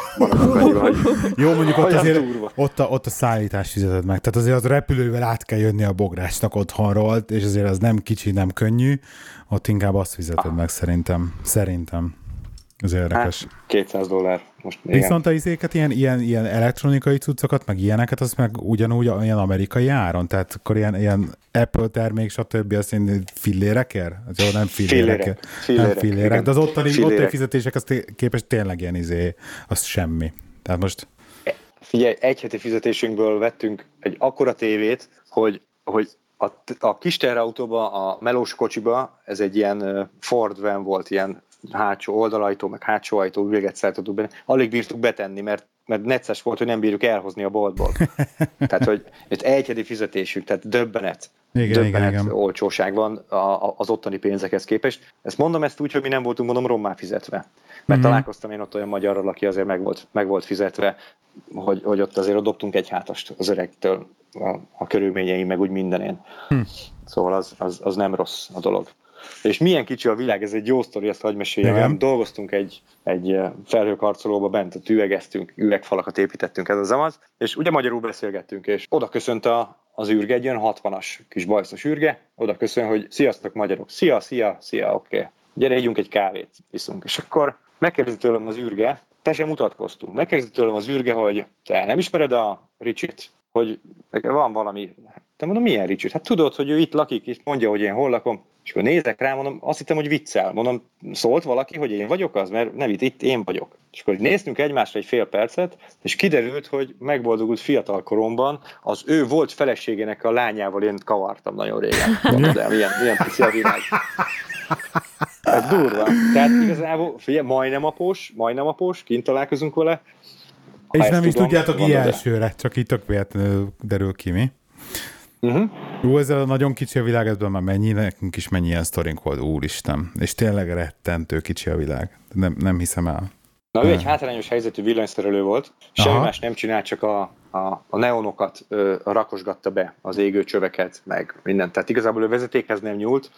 hogy... Jó, mondjuk ott azért ott a, ott a szállítás fizeted meg. Tehát azért az repülővel át kell jönni a bográcsnak otthonról, és azért az nem kicsi, nem könnyű. Ott inkább azt fizeted ah. meg szerintem. Szerintem. Ez érdekes. Hát, 200 dollár. Most igen. Viszont a izéket, ilyen, ilyen, ilyen elektronikai cuccokat, meg ilyeneket, az meg ugyanúgy ilyen amerikai áron, tehát akkor ilyen, ilyen Apple termék, stb. azt én fillérek ér? Az jó, nem fillérek. Fillérek. fillérek. Nem fillérek, igen. de az ottani, fillérek. ottani fizetések az képest tényleg ilyen izé, az semmi. Tehát most... Figyelj, egy heti fizetésünkből vettünk egy akkora tévét, hogy, hogy a, a kis terautóba, a melós kocsiba, ez egy ilyen Ford van volt, ilyen hátsó oldalajtó, meg hátsó ajtó üveget szálltottuk be, alig bírtuk betenni, mert mert necces volt, hogy nem bírjuk elhozni a boltból. [LAUGHS] tehát, hogy egy egyedi fizetésük, tehát döbbenet. Igen, döbbenet igen, igen. olcsóság van az ottani pénzekhez képest. Ezt mondom ezt úgy, hogy mi nem voltunk, mondom, rommá fizetve. Mert mm-hmm. találkoztam én ott olyan magyarral, aki azért meg volt, meg volt fizetve, hogy, hogy ott azért dobtunk egy hátast az öregtől a, a körülményeim, meg úgy mindenén. Hm. Szóval az, az, az nem rossz a dolog. És milyen kicsi a világ, ez egy jó sztori, ezt hagyj meséljem. Dolgoztunk egy, egy felhőkarcolóba bent, üvegeztünk, üvegfalakat építettünk, ez az amaz, és ugye magyarul beszélgettünk, és oda köszönt a, az űrge, egy olyan 60-as kis bajszos űrge, oda köszön, hogy sziasztok magyarok, szia, szia, szia, oké. Okay. Gyere, együnk egy kávét, iszunk. És akkor megkérdezi tőlem az űrge, te sem mutatkoztunk. Megkérdezi tőlem az űrge, hogy te nem ismered a Ricsit? Hogy van valami, te mondom, milyen Richard? Hát tudod, hogy ő itt lakik, és mondja, hogy én hol lakom. És akkor nézek rá, mondom, azt hittem, hogy viccel. Mondom, szólt valaki, hogy én vagyok az? Mert nem itt, itt én vagyok. És akkor néztünk egymásra egy fél percet, és kiderült, hogy megboldogult fiatal koromban az ő volt feleségének a lányával én kavartam nagyon régen. El, milyen, milyen pici a világ. Ez durva. Tehát igazából, figyelj, majdnem após, majdnem após, kint találkozunk vele. Ha és nem is tudjátok így elsőre, csak itt tök véletlenül derül ki, mi? Uh-huh. Jó, ezzel a nagyon kicsi a világ, ezben már mennyi, nekünk is mennyi ilyen sztorink volt, úristen. És tényleg rettentő kicsi a világ. Nem, nem hiszem el. Na, ő egy hátrányos helyzetű villanyszerelő volt, semmi más nem csinált, csak a, a, a neonokat ö, rakosgatta be, az égő csöveket, meg mindent. Tehát igazából ő vezetékhez nem nyúlt,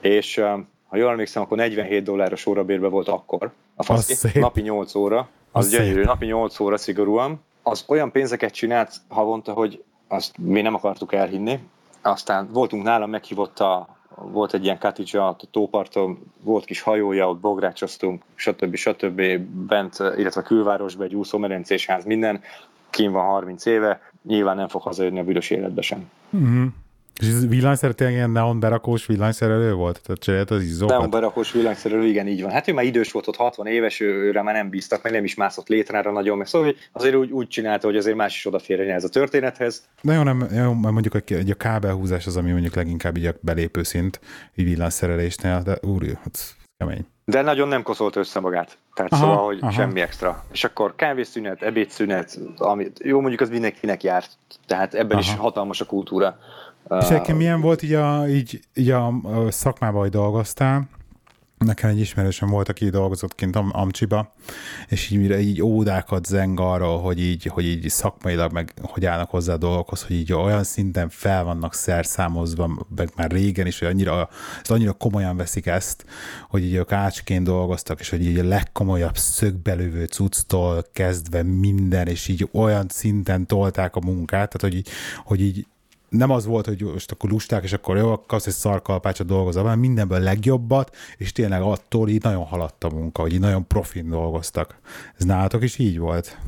és ö, ha jól emlékszem, akkor 47 dolláros órabérbe volt akkor. A faszki, napi 8 óra, az, az gyönyörű, napi 8 óra szigorúan. Az olyan pénzeket csinált havonta, hogy azt mi nem akartuk elhinni. Aztán voltunk nálam, meghívott a, volt egy ilyen cottage a tóparton, volt kis hajója, ott bográcsoztunk, stb. stb. bent, illetve külvárosban egy úszómedencés ház, minden, kín van 30 éve, nyilván nem fog hazajönni a büdös életbe sem. Mm-hmm. És ez villanyszerű tényleg ilyen neon berakós villanyszerelő volt? Tehát cserélt az izzókat? Neon berakós villanyszerelő, igen, így van. Hát ő már idős volt ott, 60 éves, őre már nem bíztak, meg nem is mászott létrára nagyon, meg szóval azért úgy, úgy csinálta, hogy azért más is odaférjen ez a történethez. Na jó, nem, jó, mondjuk a, a kábelhúzás az, ami mondjuk leginkább így a belépő szint, így villanyszerelésnél, de úr, hát kemény. De nagyon nem koszolt össze magát. Tehát aha, szóval, hogy aha. semmi extra. És akkor kávészünet, ebédszünet, ami, jó mondjuk az mindenkinek járt. Tehát ebben aha. is hatalmas a kultúra. És egyébként milyen volt így a, így, így a szakmában, hogy dolgoztál? Nekem egy ismerősöm volt, aki dolgozott kint Am- Amcsiba, és így, így ódákat zeng arról, hogy így, hogy így szakmailag meg hogy állnak hozzá a dolgokhoz, hogy így olyan szinten fel vannak szerszámozva, meg már régen is, hogy annyira, annyira komolyan veszik ezt, hogy így ők ácsként dolgoztak, és hogy így a legkomolyabb szögbelövő cucctól kezdve minden, és így olyan szinten tolták a munkát, tehát hogy így, hogy így nem az volt, hogy most akkor lusták, és akkor jó, kapsz egy szarkalpácsot dolgozol, hanem mindenből legjobbat, és tényleg attól így nagyon haladt a munka, hogy így nagyon profin dolgoztak. Ez nálatok is így volt?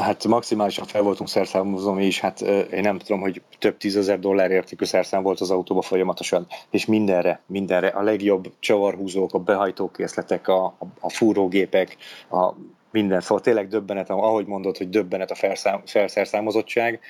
Hát maximálisan fel voltunk szerszámozva mi is, hát én nem tudom, hogy több tízezer dollár értékű szerszám volt az autóba folyamatosan, és mindenre, mindenre, a legjobb csavarhúzók, a behajtókészletek, a, a fúrógépek, a minden, szóval tényleg döbbenet, ahogy mondod, hogy döbbenet a felszám, felszerszámozottság,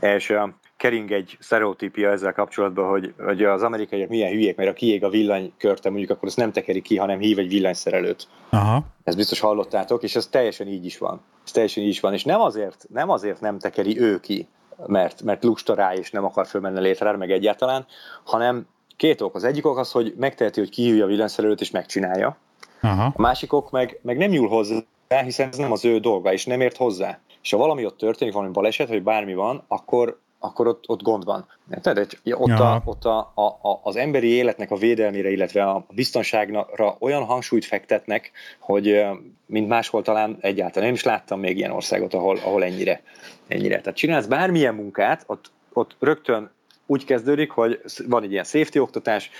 és kering egy sztereotípia ezzel kapcsolatban, hogy, hogy az amerikaiak milyen hülyék, mert a kiég a villanykörte, mondjuk akkor azt nem tekeri ki, hanem hív egy villanyszerelőt. Aha. Ezt biztos hallottátok, és ez teljesen így is van. Ez teljesen így is van, és nem azért nem, azért nem tekeri ő ki, mert, mert lusta rá, és nem akar fölmenni létre, meg egyáltalán, hanem két ok. Az egyik ok az, hogy megteheti, hogy kihívja a villanyszerelőt, és megcsinálja. Aha. A másik ok meg, meg nem nyúl hozzá, hiszen ez nem az ő dolga, és nem ért hozzá. És ha valami ott történik, valami baleset, vagy bármi van, akkor akkor ott, ott gond van. Tehát ott, ja. a, ott a, a, az emberi életnek a védelmére, illetve a biztonságra olyan hangsúlyt fektetnek, hogy mint máshol talán egyáltalán nem is láttam még ilyen országot, ahol, ahol ennyire, ennyire. Tehát csinálsz bármilyen munkát, ott, ott rögtön úgy kezdődik, hogy van egy ilyen safety oktatás,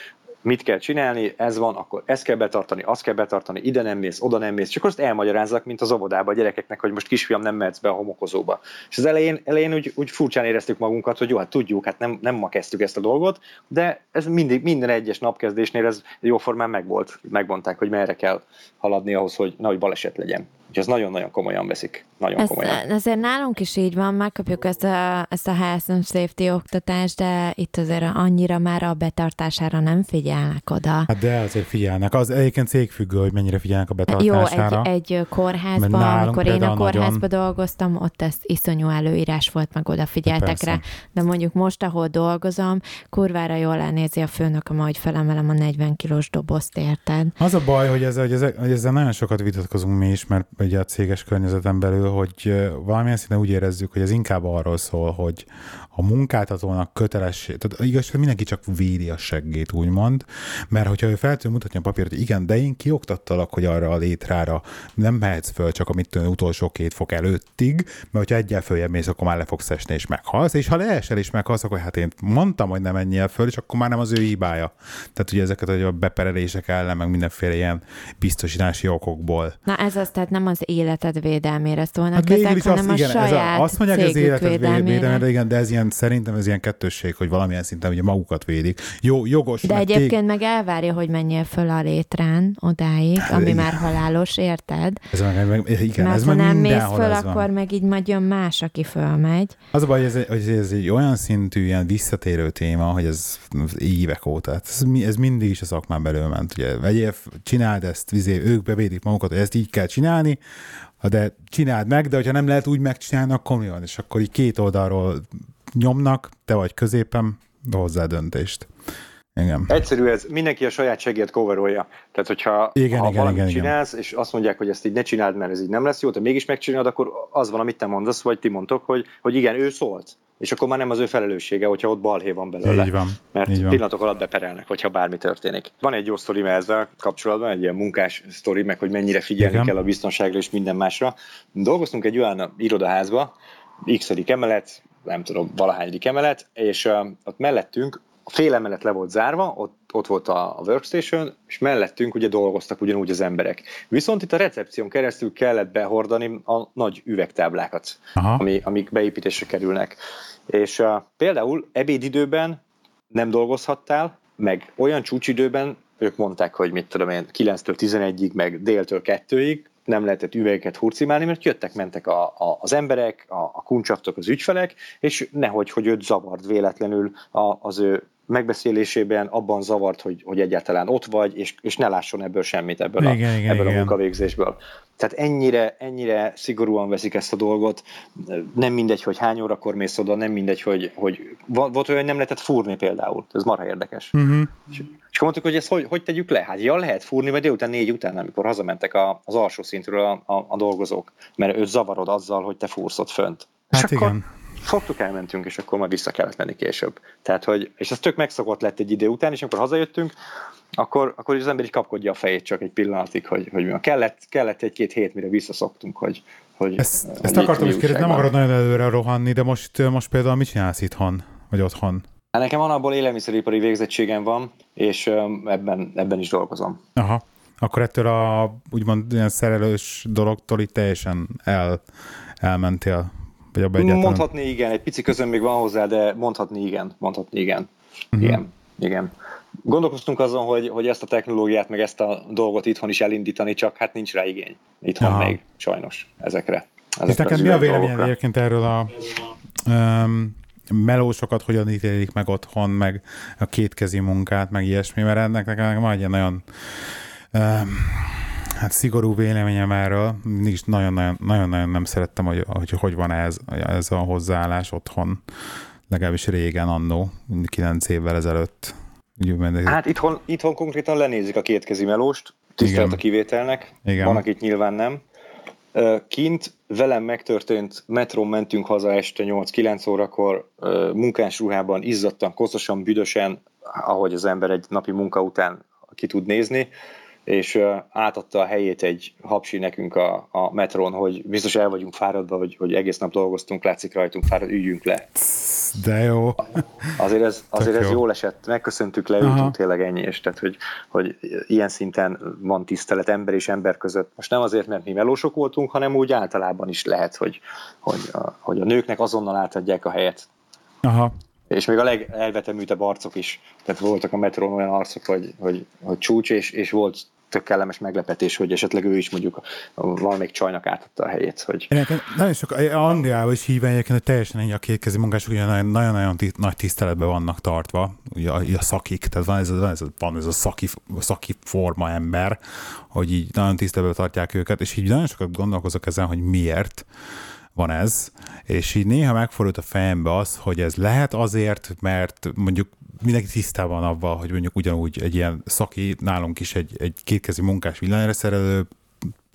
mit kell csinálni, ez van, akkor ezt kell betartani, azt kell betartani, ide nem mész, oda nem mész, csak azt elmagyarázzak, mint az óvodában a gyerekeknek, hogy most kisfiam nem mehetsz be a homokozóba. És az elején, elején úgy, úgy furcsán éreztük magunkat, hogy jó, hát tudjuk, hát nem, nem ma kezdtük ezt a dolgot, de ez mindig, minden egyes napkezdésnél ez jóformán megvolt, megmondták, hogy merre kell haladni ahhoz, hogy nehogy baleset legyen. Úgyhogy ez nagyon-nagyon komolyan veszik. Nagyon ez, komolyan. Ezért nálunk is így van, megkapjuk ezt a, ezt a health and safety oktatást, de itt azért annyira már a betartására nem figyelnek oda. Hát de azért figyelnek. Az egyébként cégfüggő, hogy mennyire figyelnek a betartására. Jó, egy, egy kórházban, amikor én a kórházban nagyon... dolgoztam, ott ezt iszonyú előírás volt, meg odafigyeltek rá. De mondjuk most, ahol dolgozom, kurvára jól elnézi a főnököm, ahogy felemelem a 40 kilós dobozt, érted? Az a baj, hogy, ezzel, hogy, ezzel, hogy ezzel nagyon sokat vitatkozunk mi is, mert ugye a céges környezeten belül, hogy valamilyen szinten úgy érezzük, hogy ez inkább arról szól, hogy a munkáltatónak kötelessé, tehát igaz, hogy mindenki csak védi a seggét, úgymond, mert hogyha ő fel mutatni a papírt, hogy igen, de én kioktattalak, hogy arra a létrára nem mehetsz föl csak amit utolsó két fok előttig, mert hogyha egyel följebb mész, akkor már le fogsz esni és meghalsz, és ha leesel és meghalsz, akkor hát én mondtam, hogy nem menjél föl, és akkor már nem az ő hibája. Tehát ugye ezeket a beperelések ellen, meg mindenféle ilyen biztosítási okokból. Na ez az, tehát nem az életed védelmére szólnak hát ezek, hanem azt, igen, a saját ez a, Azt mondják, az életed védelmére, védelmére, igen, de ez ilyen, szerintem ez ilyen kettősség, hogy valamilyen szinten ugye magukat védik. Jó, jogos. De egyébként tég... meg elvárja, hogy menjél föl a létrán odáig, ami igen. már halálos, érted? Ez meg, meg, igen, Mert ez ha nem mész föl, akkor meg így majd jön más, aki fölmegy. Az a baj, hogy ez, hogy ez egy olyan szintű, ilyen visszatérő téma, hogy ez évek óta. Ez, ez mindig is a szakmán belül ment. Ugye, vegyél, csináld ezt, vizé, ők bevédik magukat, hogy ezt így kell csinálni, de csináld meg, de hogyha nem lehet úgy megcsinálni, akkor mi van? És akkor így két oldalról nyomnak, te vagy középen, hozzá döntést. Igen. Egyszerű ez, mindenki a saját segélyet coverolja. Tehát, hogyha igen, ha igen, valamit igen, csinálsz, igen. és azt mondják, hogy ezt így ne csináld, mert ez így nem lesz jó, te mégis megcsinálod, akkor az van, amit te mondasz, vagy ti mondtok, hogy, hogy igen, ő szólt. És akkor már nem az ő felelőssége, hogyha ott balhé van belőle. Így van. Mert így van. pillanatok alatt beperelnek, hogyha bármi történik. Van egy jó sztori ezzel kapcsolatban, egy ilyen munkás sztori, meg hogy mennyire figyelni igen. kell a biztonságra és minden másra. Dolgoztunk egy olyan irodaházba, x emelet, nem tudom, valahányadik emelet, és ott mellettünk a fél emelet le volt zárva, ott, ott volt a, a workstation, és mellettünk ugye dolgoztak ugyanúgy az emberek. Viszont itt a recepción keresztül kellett behordani a nagy üvegtáblákat, ami, amik beépítésre kerülnek. És uh, például ebédidőben nem dolgozhattál, meg olyan csúcsidőben ők mondták, hogy mit tudom én, 9-től 11-ig, meg déltől 2-ig, nem lehetett üvegeket hurcimálni, mert jöttek-mentek a, a, az emberek, a, a kuncsaftok, az ügyfelek, és nehogy, hogy őt zavart véletlenül a, az ő megbeszélésében abban zavart, hogy, hogy egyáltalán ott vagy, és, és ne lásson ebből semmit, ebből, igen, a, igen, ebből igen. a munkavégzésből. Tehát ennyire, ennyire szigorúan veszik ezt a dolgot, nem mindegy, hogy hány órakor mész oda, nem mindegy, hogy, hogy volt olyan, hogy nem lehetett fúrni például, ez marha érdekes. Uh-huh. És, és mondtuk, hogy ezt hogy, hogy tegyük le? Hát ja, lehet fúrni, mert délután négy után, amikor hazamentek a, az alsó szintről a, a, a dolgozók, mert őt zavarod azzal, hogy te fúrsz ott fönt. Hát és igen. Akkor, fogtuk, elmentünk, és akkor már vissza kellett menni később. Tehát, hogy, és ez tök megszokott lett egy idő után, és amikor hazajöttünk, akkor, akkor az ember is kapkodja a fejét csak egy pillanatig, hogy, hogy mi kellett, kellett egy-két hét, mire visszaszoktunk, hogy, hogy Ezt, hogy ezt akartam is kérdezni, nem akarod nagyon előre rohanni, de most, most például mit csinálsz itthon, vagy otthon? Hát nekem van abból élelmiszeripari végzettségem van, és ebben, ebben is dolgozom. Aha. Akkor ettől a úgymond ilyen szerelős dologtól itt teljesen el, elmentél vagy abban egyáltalán... Mondhatni igen, egy pici közön még van hozzá, de mondhatni igen, mondhatni igen. Uh-huh. Igen, igen. Gondolkoztunk azon, hogy, hogy ezt a technológiát, meg ezt a dolgot itthon is elindítani, csak hát nincs rá igény. Itthon Aha. még, sajnos, ezekre. És neked mi a véleményed egyébként erről a um, melósokat hogyan ítélik meg otthon, meg a kétkezi munkát, meg ilyesmi, mert ennek nekem van egy ilyen nagyon um, Hát szigorú véleményem erről, mindig is nagyon-nagyon nem szerettem, hogy, hogy hogy van ez, ez a hozzáállás otthon, legalábbis régen, annó, 9 évvel ezelőtt. Hát itthon, itthon konkrétan lenézik a kétkezi melóst, tisztelt a kivételnek, Igen. van, akit nyilván nem. Kint velem megtörtént, metron mentünk haza este 8-9 órakor, munkás ruhában, izzadtan, koszosan, büdösen, ahogy az ember egy napi munka után ki tud nézni és átadta a helyét egy hapsi nekünk a, a metron, hogy biztos el vagyunk fáradva, hogy, hogy egész nap dolgoztunk, látszik rajtunk fárad, üljünk le. De jó. Azért ez, azért ez jó. jól esett, megköszöntük, leültünk, tényleg ennyi, és tehát, hogy, hogy ilyen szinten van tisztelet ember és ember között. Most nem azért, mert mi melósok voltunk, hanem úgy általában is lehet, hogy, hogy, a, hogy a nőknek azonnal átadják a helyet. Aha. És még a legelveteműtebb arcok is. Tehát voltak a metrón olyan arcok, hogy, hogy, hogy csúcs, és, és volt tök kellemes meglepetés, hogy esetleg ő is mondjuk valamelyik csajnak átadta a helyét. Hogy... nagyon sok, Angliában is híven egyébként, hogy teljesen ennyi a kétkezi munkások, ugye nagyon-nagyon nagy tiszteletben vannak tartva, ugye a, a szakik, tehát van ez, van ez, van ez a szaki, szaki forma ember, hogy így nagyon tiszteletben tartják őket, és így nagyon sokat gondolkozok ezen, hogy miért van ez, és így néha megfordult a fejembe az, hogy ez lehet azért, mert mondjuk mindenki tisztában avval, hogy mondjuk ugyanúgy egy ilyen szaki, nálunk is egy, egy kétkezi munkás villanyreszerelő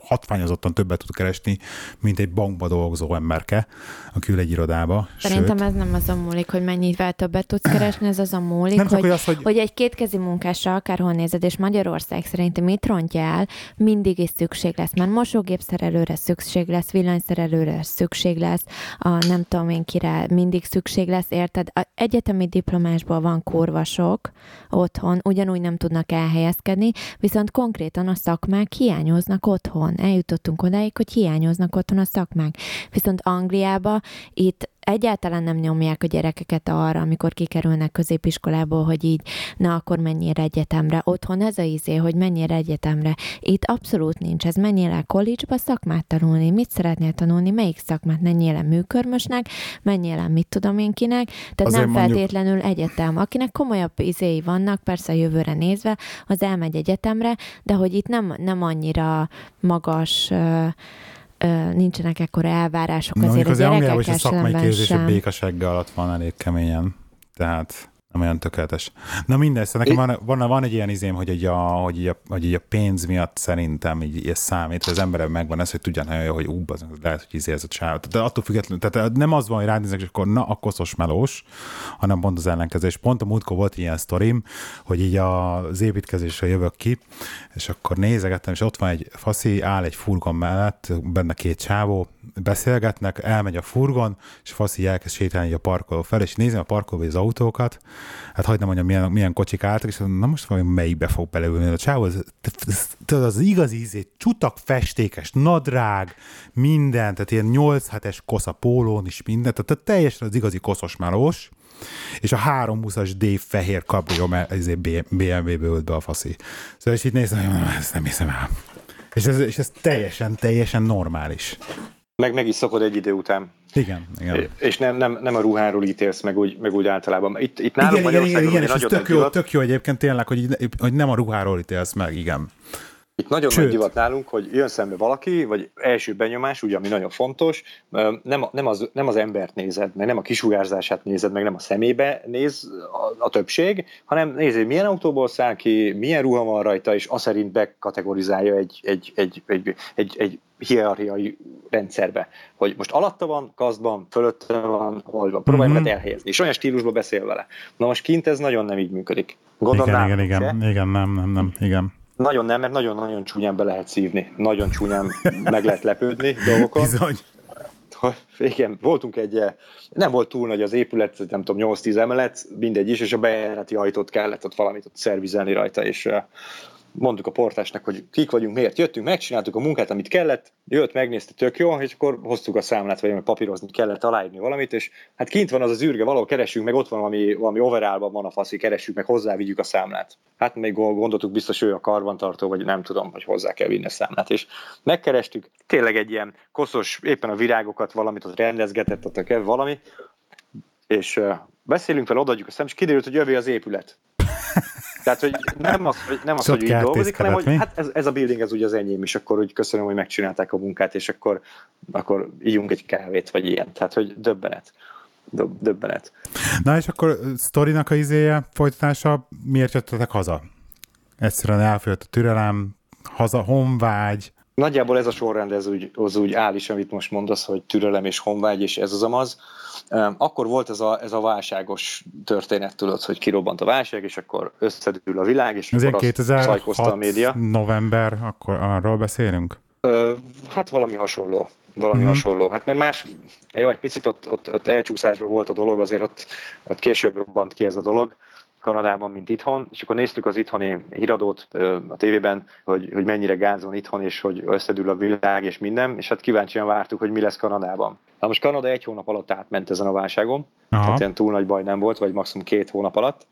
hatványozottan többet tud keresni, mint egy bankba dolgozó emberke, aki ül egy irodába. Szerintem Sőt, ez nem azon múlik, hogy mennyivel többet tudsz keresni, ez azon múlik, nem csak, hogy, az, hogy... hogy egy kétkezi munkásra akárhol nézed, és Magyarország szerintem mit rontja el, mindig is szükség lesz, mert mosógépszerelőre szükség lesz, villanyszerelőre szükség lesz, a nem tudom én kire mindig szükség lesz, érted? A egyetemi diplomásból van kurva sok otthon, ugyanúgy nem tudnak elhelyezkedni, viszont konkrétan a szakmák hiányoznak otthon Eljutottunk odáig, hogy hiányoznak otthon a szakmák. Viszont Angliába itt egyáltalán nem nyomják a gyerekeket arra, amikor kikerülnek középiskolából, hogy így, na akkor menjél egyetemre. Otthon ez a izé, hogy menjél egyetemre. Itt abszolút nincs ez. Menjél el college-ba szakmát tanulni. Mit szeretnél tanulni? Melyik szakmát? Menjél el műkörmösnek? Menjél el mit tudom én kinek? Tehát Azért nem mondjuk... feltétlenül egyetem. Akinek komolyabb izéi vannak, persze a jövőre nézve, az elmegy egyetemre, de hogy itt nem, nem annyira magas uh, nincsenek ekkora elvárások azért az, az gyerekekkel is a szakmai képzés a békasegge alatt van elég keményen. Tehát nem olyan tökéletes. Na mindegy, szóval nekem van, van, van egy ilyen izém, hogy, egy a, hogy, így a, hogy így a pénz miatt szerintem így, így számít, hogy az emberem megvan ez, hogy tudja nagyon jó, hogy ú, az, lehet, hogy izé ez a csáv. De attól függetlenül, tehát nem az van, hogy ránéznek, és akkor na, a koszos melós, hanem pont az ellenkezés. Pont a múltkor volt ilyen sztorim, hogy így az építkezésre jövök ki, és akkor nézegettem, és ott van egy faszi, áll egy furgon mellett, benne két csávó, beszélgetnek, elmegy a furgon, és faszi elkezd sétálni a parkoló fel, és nézem a parkolóba az autókat, hát hagyd nem mondjam, milyen, milyen kocsik álltak, és na most valami melyikbe fog beleülni. A csávó, az, az, az igazi ízét, csutak festékes, nadrág, minden, tehát ilyen 8 hetes kosz a pólón is minden, tehát teljesen az igazi koszos melós, és a 320-as D fehér kabrió, mert BMW-ből ült be a faszi. Szóval és itt nézem, hogy ezt nem hiszem el. És ez, és ez teljesen, teljesen normális. Meg meg is szokod egy idő után. Igen, igen. És nem, nem, nem a ruháról ítélsz, meg úgy, meg úgy általában. Itt, itt nálunk igen, igen, igen, igen, és ez tök jó, tök jó egyébként tényleg, hogy, hogy nem a ruháról ítélsz meg, igen. Itt nagyon Sőt. nagy divat nálunk, hogy jön szembe valaki, vagy első benyomás, ugye, ami nagyon fontos, nem, nem, az, nem az embert nézed, meg nem a kisugárzását nézed, meg nem a szemébe néz a, a többség, hanem nézed, milyen autóból száll ki, milyen ruha van rajta, és az szerint bekategorizálja egy, egy, egy, egy, egy, egy hierarchiai rendszerbe, hogy most alatta van, kazdban, fölötte van, hol van, próbálj mm-hmm. elhelyezni, és olyan stílusban beszél vele. Na most kint ez nagyon nem így működik. Gondolom, igen, igen, igen, igen, nem, nem, nem, igen. Nagyon nem, mert nagyon-nagyon csúnyán be lehet szívni. Nagyon csúnyán meg lehet lepődni [LAUGHS] dolgokon. Bizony. Igen, voltunk egy, nem volt túl nagy az épület, nem tudom, 8-10 emelet, mindegy is, és a bejárati ajtót kellett ott valamit ott szervizelni rajta, és mondtuk a portásnak, hogy kik vagyunk, miért jöttünk, megcsináltuk a munkát, amit kellett, jött, megnézte, tök jó, és akkor hoztuk a számlát, vagy papírozni kellett, aláírni valamit, és hát kint van az az űrge, valahol keresünk, meg ott van valami, valami overallban van a faszi, keressük, meg hozzá vigyük a számlát. Hát még gondoltuk, biztos ő a karbantartó, vagy nem tudom, hogy hozzá kell vinni a számlát. És megkerestük, tényleg egy ilyen koszos, éppen a virágokat, valamit ott rendezgetett, ott kell valami, és beszélünk fel, odaadjuk a szám, és kiderült, hogy jövő az épület. Tehát, hogy nem az, hogy, nem az, hogy így dolgozik, hanem hogy hát ez, ez, a building, ez ugye az enyém, és akkor úgy köszönöm, hogy megcsinálták a munkát, és akkor, akkor ígyunk egy kávét, vagy ilyen. Tehát, hogy döbbenet. Döbbenet. Na és akkor sztorinak a izéje, folytatása, miért jöttetek haza? Egyszerűen elfogyott a türelem, haza, honvágy, Nagyjából ez a sorrend, ez úgy, az úgy áll is, amit most mondasz, hogy türelem és honvágy, és ez az amaz. Akkor volt ez a, ez a válságos történet, tudod, hogy kirobbant a válság, és akkor összedül a világ, és ez akkor 2006 a média. november, akkor arról beszélünk? Hát valami hasonló. Valami mm-hmm. hasonló. Hát mert más, jó, egy picit ott, ott, ott elcsúszásban volt a dolog, azért ott, ott később robbant ki ez a dolog. Kanadában, mint itthon, és akkor néztük az itthoni híradót a tévében, hogy, hogy mennyire gáz van itthon, és hogy összedül a világ, és minden, és hát kíváncsian vártuk, hogy mi lesz Kanadában. Na most Kanada egy hónap alatt átment ezen a válságon, Aha. tehát ilyen túl nagy baj nem volt, vagy maximum két hónap alatt.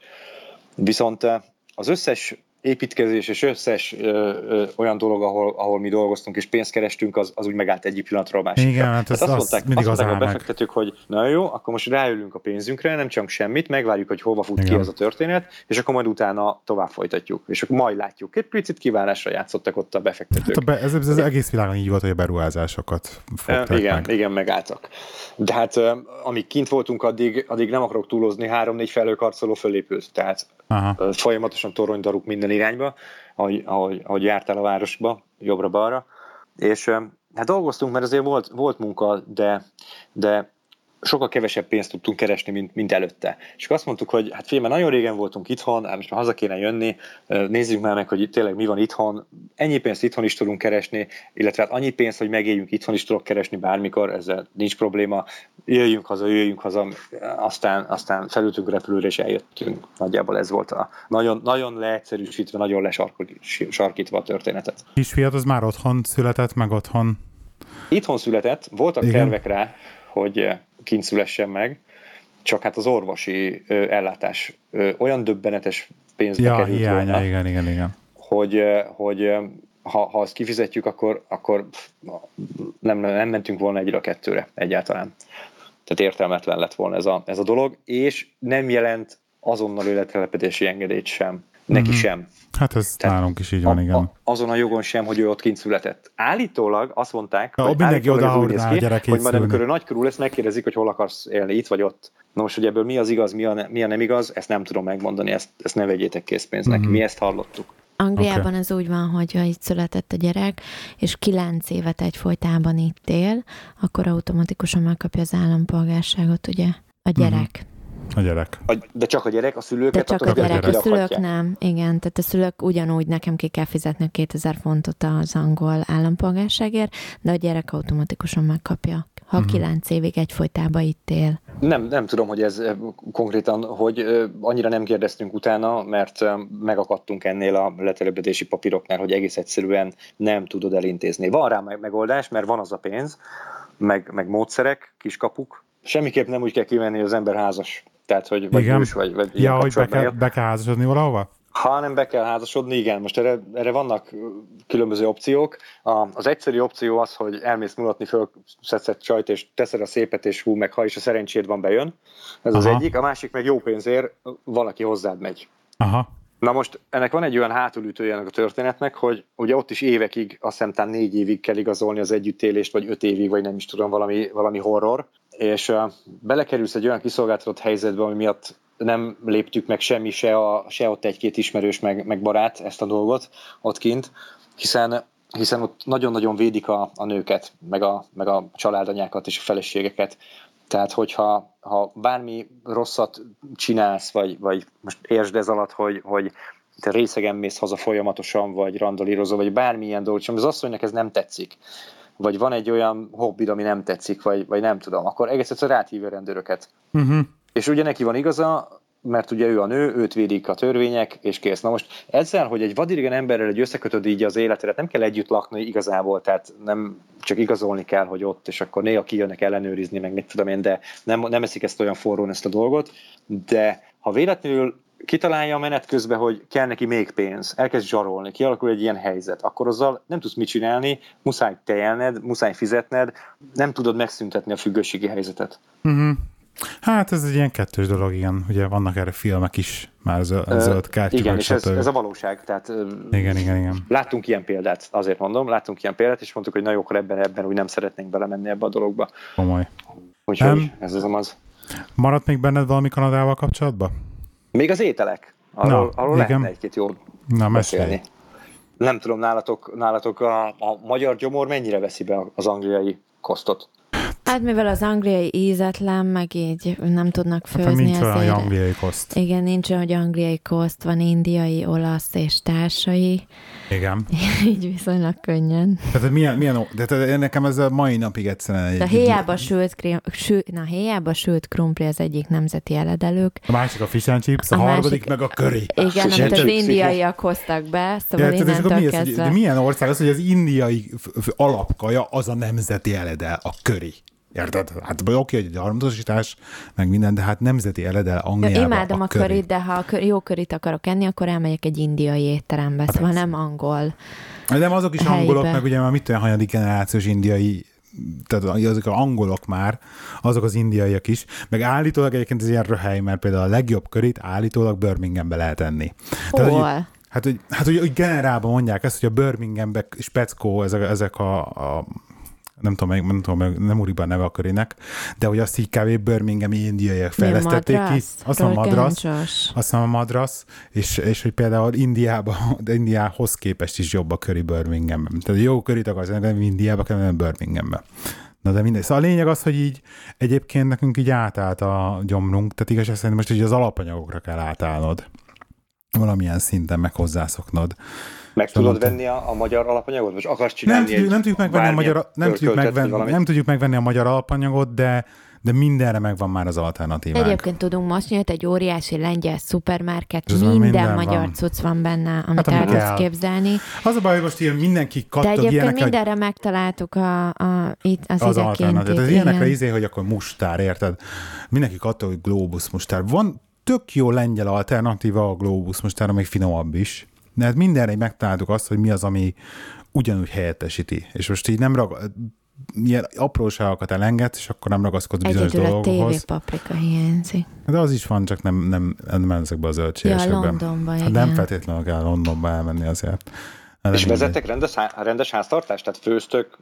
Viszont az összes építkezés és összes ö, ö, olyan dolog, ahol, ahol mi dolgoztunk és pénzt kerestünk, az, az úgy megállt egyik pillanatról a másikra. Igen, hát ez azt, azt mondták, mindig azt az mondták a befektetők, hogy na jó, akkor most ráülünk a pénzünkre, nem csak semmit, megvárjuk, hogy hova fut Igen. ki az a történet, és akkor majd utána tovább folytatjuk. És akkor majd látjuk. Egy picit kívánásra játszottak ott a befektetők. Hát a be, ez, ez, az egész világon így volt, hogy a beruházásokat fogták Igen, meg. igen, megálltak. De hát amíg kint voltunk, addig, addig nem akarok túlozni, három-négy felőkarcoló fölépült. Tehát Aha. folyamatosan toronydaruk minden irányba, ahogy, ahogy, ahogy jártál a városba, jobbra-balra. És hát dolgoztunk, mert azért volt, volt munka, de, de sokkal kevesebb pénzt tudtunk keresni, mint, mint előtte. És azt mondtuk, hogy hát figyelj, nagyon régen voltunk itthon, most már haza kéne jönni, nézzük már meg, hogy tényleg mi van itthon, ennyi pénzt itthon is tudunk keresni, illetve hát annyi pénzt, hogy megéljünk itthon is tudok keresni bármikor, ezzel nincs probléma, jöjjünk haza, jöjjünk haza, aztán, aztán felültünk a repülőre és eljöttünk. Nagyjából ez volt a nagyon, nagyon leegyszerűsítve, nagyon lesarkítva a történetet. Kisfiat az már otthon született, meg otthon? Itthon született, voltak Igen. tervek rá, hogy kint szülessen meg, csak hát az orvosi ellátás olyan döbbenetes pénzbe ja, került hiánya, volna, igen, igen, igen. hogy, hogy ha, ha azt kifizetjük, akkor, akkor nem, nem mentünk volna egyre a kettőre egyáltalán. Tehát értelmetlen lett volna ez a, ez a dolog, és nem jelent azonnal élettelepedési engedélyt sem. Neki mm-hmm. sem. Hát ez Tehát nálunk is így van, a, igen. A, azon a jogon sem, hogy ő ott kint született. Állítólag azt mondták, ja, hogy mindenki oda hogy majd amikor ő nagykorú lesz, megkérdezik, hogy hol akarsz élni, itt vagy ott. Na most, hogy ebből mi az igaz, mi a, ne, mi a nem igaz, ezt nem tudom megmondani, ezt, ezt ne vegyétek készpénznek. Mm-hmm. Mi ezt hallottuk. Angliában okay. ez úgy van, hogy ha itt született a gyerek, és kilenc évet egyfolytában itt él, akkor automatikusan megkapja az állampolgárságot, ugye, a gyerek. Mm-hmm. A gyerek. A, de csak a gyerek, a szülőket? De csak a gyerek, a szülők nem. Igen, tehát a szülők ugyanúgy nekem ki kell fizetni 2000 fontot az angol állampolgárságért, de a gyerek automatikusan megkapja ha uh-huh. kilenc évig egyfolytában itt él. Nem, nem tudom, hogy ez konkrétan, hogy annyira nem kérdeztünk utána, mert megakadtunk ennél a letelepedési papíroknál, hogy egész egyszerűen nem tudod elintézni. Van rá megoldás, mert van az a pénz, meg, meg módszerek, kiskapuk. Semmiképp nem úgy kell kivenni, hogy az ember házas tehát, hogy vagy Igen. Ős, vagy, vagy Ja, hogy be kell, be kell házasodni valahova? Ha nem be kell házasodni, igen. Most erre, erre vannak különböző opciók. A, az egyszerű opció az, hogy elmész mulatni, fölszedsz csajt, és teszed a szépet, és hú, meg ha is a szerencséd van, bejön. Ez Aha. az egyik. A másik meg jó pénzért valaki hozzád megy. Aha. Na most ennek van egy olyan hátulütője a történetnek, hogy ugye ott is évekig, azt hiszem négy évig kell igazolni az együttélést, vagy öt évig, vagy nem is tudom, valami, valami horror, és belekerülsz egy olyan kiszolgáltatott helyzetbe, ami miatt nem léptük meg semmi, se, a, se ott egy-két ismerős, meg, meg barát ezt a dolgot ott kint, hiszen, hiszen ott nagyon-nagyon védik a, a nőket, meg a, meg a családanyákat és a feleségeket. Tehát, hogyha ha bármi rosszat csinálsz, vagy, vagy most értsd ez alatt, hogy, hogy te részegen mész haza folyamatosan, vagy randalírozol, vagy bármilyen dolgot, az asszonynak ez nem tetszik, vagy van egy olyan hobbid, ami nem tetszik, vagy, vagy nem tudom, akkor egész egyszerűen ráthívja a rendőröket. Uh-huh. És ugye neki van igaza, mert ugye ő a nő, őt védik a törvények, és kész. Na most ezzel, hogy egy vadidegen emberrel egy összekötöd így az életedet, nem kell együtt lakni igazából, tehát nem csak igazolni kell, hogy ott, és akkor néha kijönnek ellenőrizni, meg mit tudom én, de nem, nem eszik ezt olyan forrón ezt a dolgot, de ha véletlenül kitalálja a menet közben, hogy kell neki még pénz, elkezd zsarolni, kialakul egy ilyen helyzet, akkor azzal nem tudsz mit csinálni, muszáj tejelned, muszáj fizetned, nem tudod megszüntetni a függőségi helyzetet. Uh-huh. Hát ez egy ilyen kettős dolog, igen. Ugye vannak erre filmek is, már zöld, zöld kártya. Igen, és ez, ez, a valóság. Tehát, igen, igen, igen. Láttunk ilyen példát, azért mondom, láttunk ilyen példát, és mondtuk, hogy na jó, akkor ebben, ebben úgy nem szeretnénk belemenni ebbe a dologba. Komoly. Úgyhogy nem. ez az az. Maradt még benned valami Kanadával kapcsolatban? Még az ételek. Arról, Na, arról lehetne egy-két jó Na, beszélni. Nem tudom, nálatok, nálatok a, a magyar gyomor mennyire veszi be az angliai kosztot? Hát mivel az angliai ízetlen, meg így nem tudnak hát, főzni. Hát, nincs olyan angliai koszt. Igen, nincs olyan, hogy angliai koszt, van indiai, olasz és társai. Igen. [LAUGHS] így viszonylag könnyen. Tehát milyen, milyen de tehát nekem ez a mai napig egyszerűen egy... A héjába sült, sül, na, héjába sült krumpli az egyik nemzeti eledelők. A másik a fish and chips, a, a harmadik másik, meg a curry. Igen, amit az indiaiak hoztak be, szóval ja, innentől mi kezdve... de milyen ország az, hogy az indiai alapkaja az a nemzeti eledel, a curry? Érted? Hát oké, hogy harmadosítás, meg minden, de hát nemzeti eledel Angliába ja, Imádom a, a körit, de ha a jó körit akarok enni, akkor elmegyek egy indiai étterembe, hát szóval nem angol. De azok is helybe. angolok, meg ugye már mit olyan hanyadik generációs indiai tehát azok az angolok már, azok az indiaiak is, meg állítólag egyébként ez ilyen röhely, mert például a legjobb körét állítólag Birminghambe lehet enni. Hol? Tehát, hogy, hát, hogy, hát, hogy, hogy generálban mondják ezt, hogy a Birminghambe speckó ezek, ezek a, a nem tudom, nem, tudom, nem úrik be a neve a körének, de hogy azt így kb. Birminghami indiaiak fejlesztették ki. Azt a madrasz, azt a madrasz, és, és hogy például Indiába, [LAUGHS] de Indiához képest is jobb a köri Birminghamben. Tehát jó körit akarsz, nem Indiába kell nem Birminghambe. Na de mindegy. Szóval a lényeg az, hogy így egyébként nekünk így átállt a gyomrunk, tehát igazság szerint most így az alapanyagokra kell átállnod. Valamilyen szinten meg hozzászoknod. Meg tudod venni a, a magyar alapanyagot? Vagy akarsz csinálni nem tudjuk, nem tudjuk megvenni a magyar, nem tudjuk, megvenni, nem tudjuk megvenni a magyar alapanyagot, de de mindenre megvan már az alternatívánk. Egyébként tudunk most nyílt egy óriási lengyel szupermarket, minden, minden magyar van. cucc van benne, amit hát, el tudsz képzelni. Az a baj, hogy most ilyen mindenki kattog De egyébként ilyenekre, mindenre megtaláltuk a, a, itt az, az alternatív. Az ilyenekre izé, hogy akkor mustár, érted? Mindenki kattog, hogy globus mustár. Van tök jó lengyel alternatíva a globus mustár, amelyik finomabb is. De hát mindenre megtaláltuk azt, hogy mi az, ami ugyanúgy helyettesíti. És most így nem ragad, ilyen apróságokat elengedsz, és akkor nem ragaszkodsz bizonyos Egyedül dolgokhoz. a paprika hiányzik. De az is van, csak nem, nem, nem ezekbe a zöldségesekbe. Ja, Londonba, hát nem feltétlenül kell Londonba elmenni azért. Hát és vezettek rendes, rendes háztartást? Tehát főztök,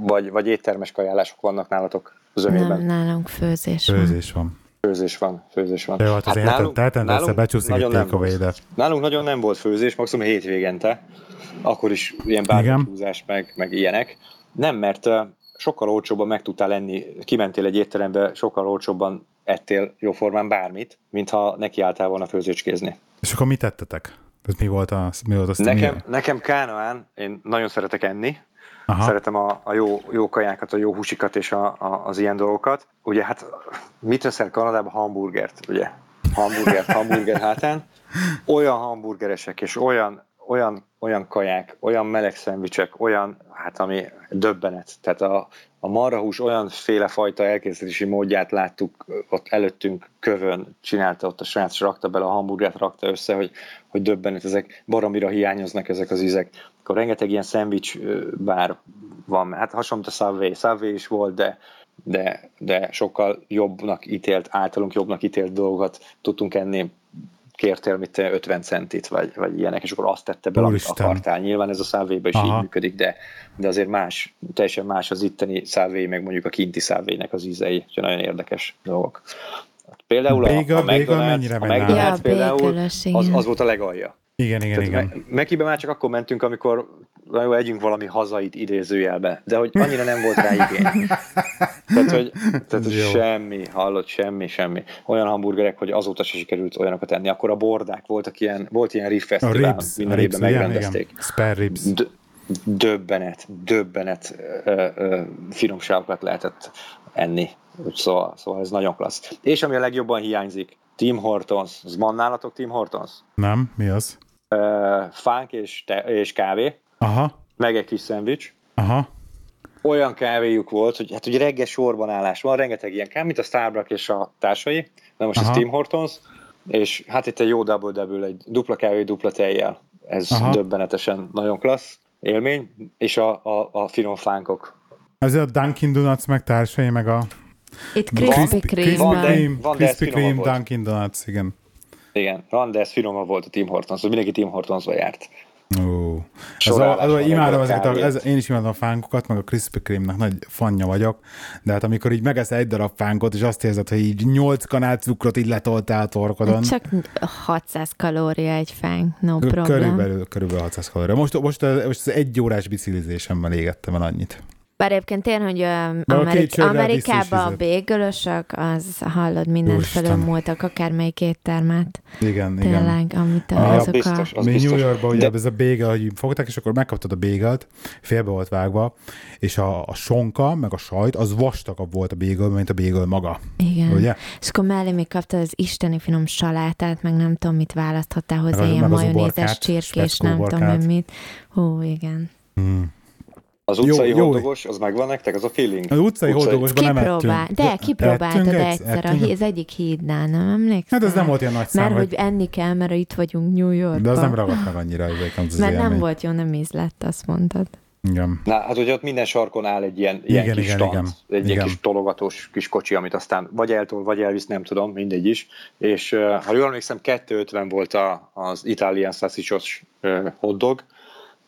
vagy, vagy éttermes kajálások vannak nálatok zömében? Nem, nálunk főzés, főzés van. van. Főzés van, főzés van. Jó, hát, hát nálunk, nálunk, becsúszik nagyon nem Nálunk nagyon nem volt főzés, maximum hétvégente. Akkor is ilyen bárhúzás meg, meg ilyenek. Nem, mert sokkal olcsóbban meg tudtál lenni, kimentél egy étterembe, sokkal olcsóbban ettél jóformán bármit, mintha nekiálltál volna főzőcskézni. És akkor mit tettetek? Ez mi volt, a, mi volt az? Nekem, mi? nekem Kánoán, én nagyon szeretek enni, Aha. Szeretem a, a jó, jó kajákat, a jó húsikat és a, a, az ilyen dolgokat. Ugye hát mit veszel Kanadában? Hamburgert, ugye? Hamburgert, [LAUGHS] hamburger hátán. Olyan hamburgeresek és olyan, olyan, olyan kaják, olyan meleg szendvicsek, olyan, hát ami döbbenet. Tehát a, a marhahús olyan fajta elkészítési módját láttuk ott előttünk kövön, csinálta ott a srác, rakta bele a hamburgert, rakta össze, hogy, hogy döbbenet, ezek baromira hiányoznak ezek az ízek. Akkor rengeteg ilyen szendvics bár van, hát hasonló a Subway, Subway is volt, de, de, de sokkal jobbnak ítélt, általunk jobbnak ítélt dolgokat tudtunk enni kértél mit 50 centit, vagy, vagy ilyenek, és akkor azt tette be, amit akartál. Nyilván ez a szávébe is Aha. így működik, de, de azért más, teljesen más az itteni szávé, meg mondjuk a kinti szávének az ízei, úgyhogy nagyon érdekes dolgok. Például béga, a, a McDonald's, a McDonald's ja, például az, az volt a legalja. Igen, igen, Tehát igen. Mekibe már csak akkor mentünk, amikor na jó, együnk valami hazait idézőjelbe, de hogy annyira nem volt rá igény. tehát, hogy, tehát, hogy semmi, hallott, semmi, semmi. Olyan hamburgerek, hogy azóta se sikerült olyanokat enni. Akkor a bordák voltak ilyen, volt ilyen rib fesztivál, minden évben megrendezték. Igen, Spare ribs. D- döbbenet, döbbenet ö, ö, finomságokat lehetett enni. Szóval, szóval ez nagyon klassz. És ami a legjobban hiányzik, Tim Hortons. Az van nálatok Tim Hortons? Nem, mi az? Uh, fánk és, te, és kávé. Aha. Meg egy kis szendvics. Aha. Olyan kávéjuk volt, hogy hát ugye reggel sorban állás van, rengeteg ilyen kávé, mint a Starbucks és a társai, de most Aha. ez Tim Hortons, és hát itt egy jó double-double, egy dupla kávé, dupla tejjel. Ez Aha. döbbenetesen nagyon klassz élmény, és a, a, a finom fánkok. Ez a Dunkin Donuts meg társai, meg a itt Krispy Kreme. Krispy Kreme, Dunkin Donuts, igen. Igen, van, de ez finomabb volt a Tim Hortons, hogy mindenki Tim Hortonsba járt. Ó, ez a, az, imádom ezeket, a, ez, én is imádom a fánkokat, meg a Krispy Kreme-nek nagy fanja vagyok, de hát amikor így megesz egy darab fánkot, és azt érzed, hogy így nyolc kanál cukrot így letoltál a torkodon. Csak 600 kalória egy fánk, no problem. Körülbelül, körülbelül 600 kalória. Most, most, most az egy órás biciklizésemben égettem el annyit. Bár egyébként én, hogy Amerik- Amerikában a bégölösök, az hallod, mindent felülmúltak, akármelyik éttermet. Igen, Tényleg, igen. amit a, azok biztos, az Mi New Yorkban, ugye De... ez a bégel, hogy fogták, és akkor megkaptad a bégelt, félbe volt vágva, és a, a sonka, meg a sajt, az vastagabb volt a bégel, mint a bégel maga. Igen. Ugye? És akkor mellé még kaptad az isteni finom salátát, meg nem tudom, mit választhattál hozzá, ilyen majonézes csirkés, nem tudom, mit. Hú, igen. Hmm Az utcai jó, hódogos, az megvan nektek, az a feeling? Az utcai, utcai... hódogosban nem ettünk. De kipróbáltad egyszer a, az egyik hídnál, nem emlékszel? Hát ez nem volt ilyen nagy szám. Mert hogy enni kell, mert itt vagyunk New Yorkban. De az nem ragadt meg annyira. Az mert nem volt jó, nem ízlett, azt mondtad. Igen. Na, hát hogy ott minden sarkon áll egy ilyen, ilyen igen, kis igen, stand, igen, egy igen. ilyen kis tologatós kis kocsi, amit aztán vagy eltol, vagy elvisz, nem tudom, mindegy is. És ha jól emlékszem, 250 volt a, az Italian uh, hotdog,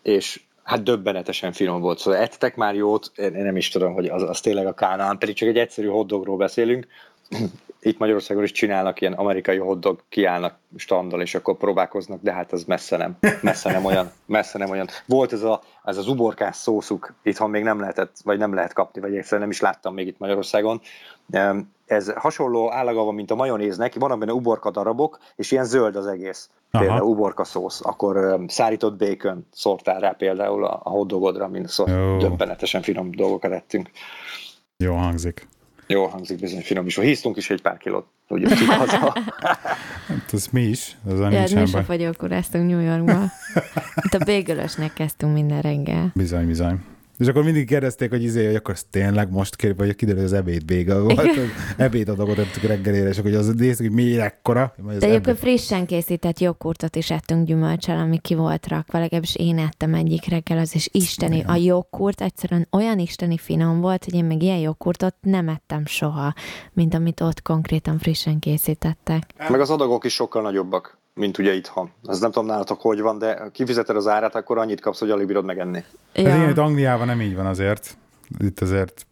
és hát döbbenetesen finom volt. Szóval ettek már jót, én nem is tudom, hogy az, az tényleg a kánán, pedig csak egy egyszerű hotdogról beszélünk. [CLEARS THROAT] Itt Magyarországon is csinálnak ilyen amerikai hotdog, kiállnak standal, és akkor próbálkoznak, de hát az messze nem, messze nem olyan, messze nem olyan. Volt ez, a, ez az uborkás szószuk, itthon még nem lehetett, vagy nem lehet kapni, vagy egyszerűen nem is láttam még itt Magyarországon. Ez hasonló állaga van, mint a majonéznek, van benne uborka darabok, és ilyen zöld az egész. Aha. Például uborka szósz, akkor um, szárított bacon szórtál rá például a, a hotdogodra, mint szó, döbbenetesen finom dolgokat ettünk. Jó hangzik. Jó hangzik, bizony finom is. Híztunk is egy pár kilót, hogy haza. [LAUGHS] hát ez mi is. Ez ja, mi is a fagyókoráztunk New Yorkba. Itt a bégölösnek kezdtünk minden reggel. Bizony, bizony. És akkor mindig kérdezték, hogy izé, hogy akkor tényleg most kér, vagy kiderül, hogy az ebéd vége volt. Ebéd adagot tettük reggelére, és akkor az néztük, hogy mi ekkora. De egyébként frissen készített joghurtot is ettünk gyümölcsel, ami ki volt rakva, legalábbis én ettem egyik reggel, az is isteni. Igen. A joghurt egyszerűen olyan isteni finom volt, hogy én még ilyen joghurtot nem ettem soha, mint amit ott konkrétan frissen készítettek. Meg az adagok is sokkal nagyobbak mint ugye itthon. Ez nem tudom nálatok, hogy van, de kifizeted az árát, akkor annyit kapsz, hogy alig bírod megenni. Ja. Ez ilyen, Angliában nem így van azért. Itt azért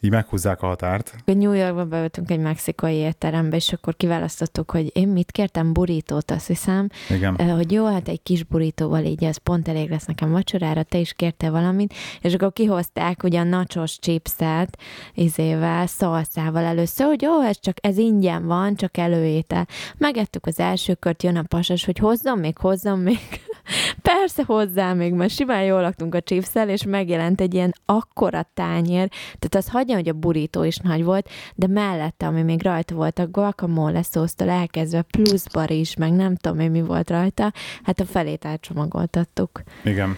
így meghúzzák a határt. New Yorkba beültünk egy mexikai étterembe, és akkor kiválasztottuk, hogy én mit kértem, burítót, azt hiszem, Igen. hogy jó, hát egy kis burítóval így ez pont elég lesz nekem vacsorára, te is kérte valamit, és akkor kihozták ugye a nachos chipset, izével, szalszával először, hogy jó, ez csak ez ingyen van, csak előétel. Megettük az első kört, jön a pasas, hogy hozzam még, hozzam még. [LAUGHS] Persze hozzá még, mert simán jól laktunk a chipszel, és megjelent egy ilyen akkora tányér, tehát az hagyja, hogy a burító is nagy volt, de mellette, ami még rajta volt, a guacamole szósztól elkezdve pluszbar is, meg nem tudom én mi volt rajta, hát a felét átcsomagoltattuk. Igen.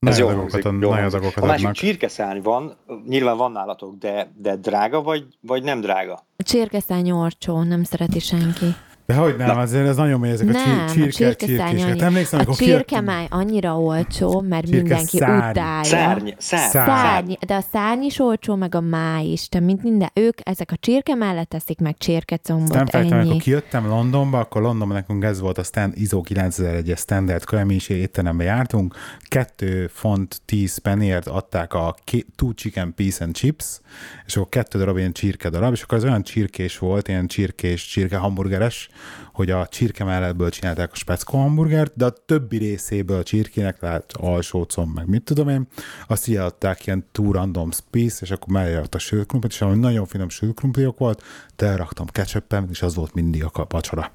Ez jó hangzik, jó A másik csirkeszárny van, nyilván van nálatok, de, de drága vagy, vagy nem drága? A csirkeszárny orcsó, nem szereti senki. De hogy nem, Na. azért ez nagyon mély, ezek nem, a csirke, a csirke Hát emlékszem, a csirkemáj annyira olcsó, mert csirke mindenki szárny. utálja. Szárny, szárny. szárny. De a szárny is olcsó, meg a máj is. De mint minden, ők ezek a csirke mellett teszik meg csirkecombot, nem feltem, amikor kijöttem Londonba, akkor Londonban nekünk ez volt a stand, ISO 9001-es standard kremisi étterembe jártunk, 2 font 10 pennyért adták a two chicken piece and chips, és akkor kettő darab ilyen csirke darab, és akkor az olyan csirkés volt, ilyen csirkés, csirke hamburgeres, hogy a csirke mellettből csinálták a speckó hamburgert, de a többi részéből a csirkének, tehát alsócom, meg mit tudom én, azt így adták ilyen two random piece, és akkor mellé a sült krumplit, és ami nagyon finom sült krumpliok volt, de raktam ketchupen, és az volt mindig a vacsora.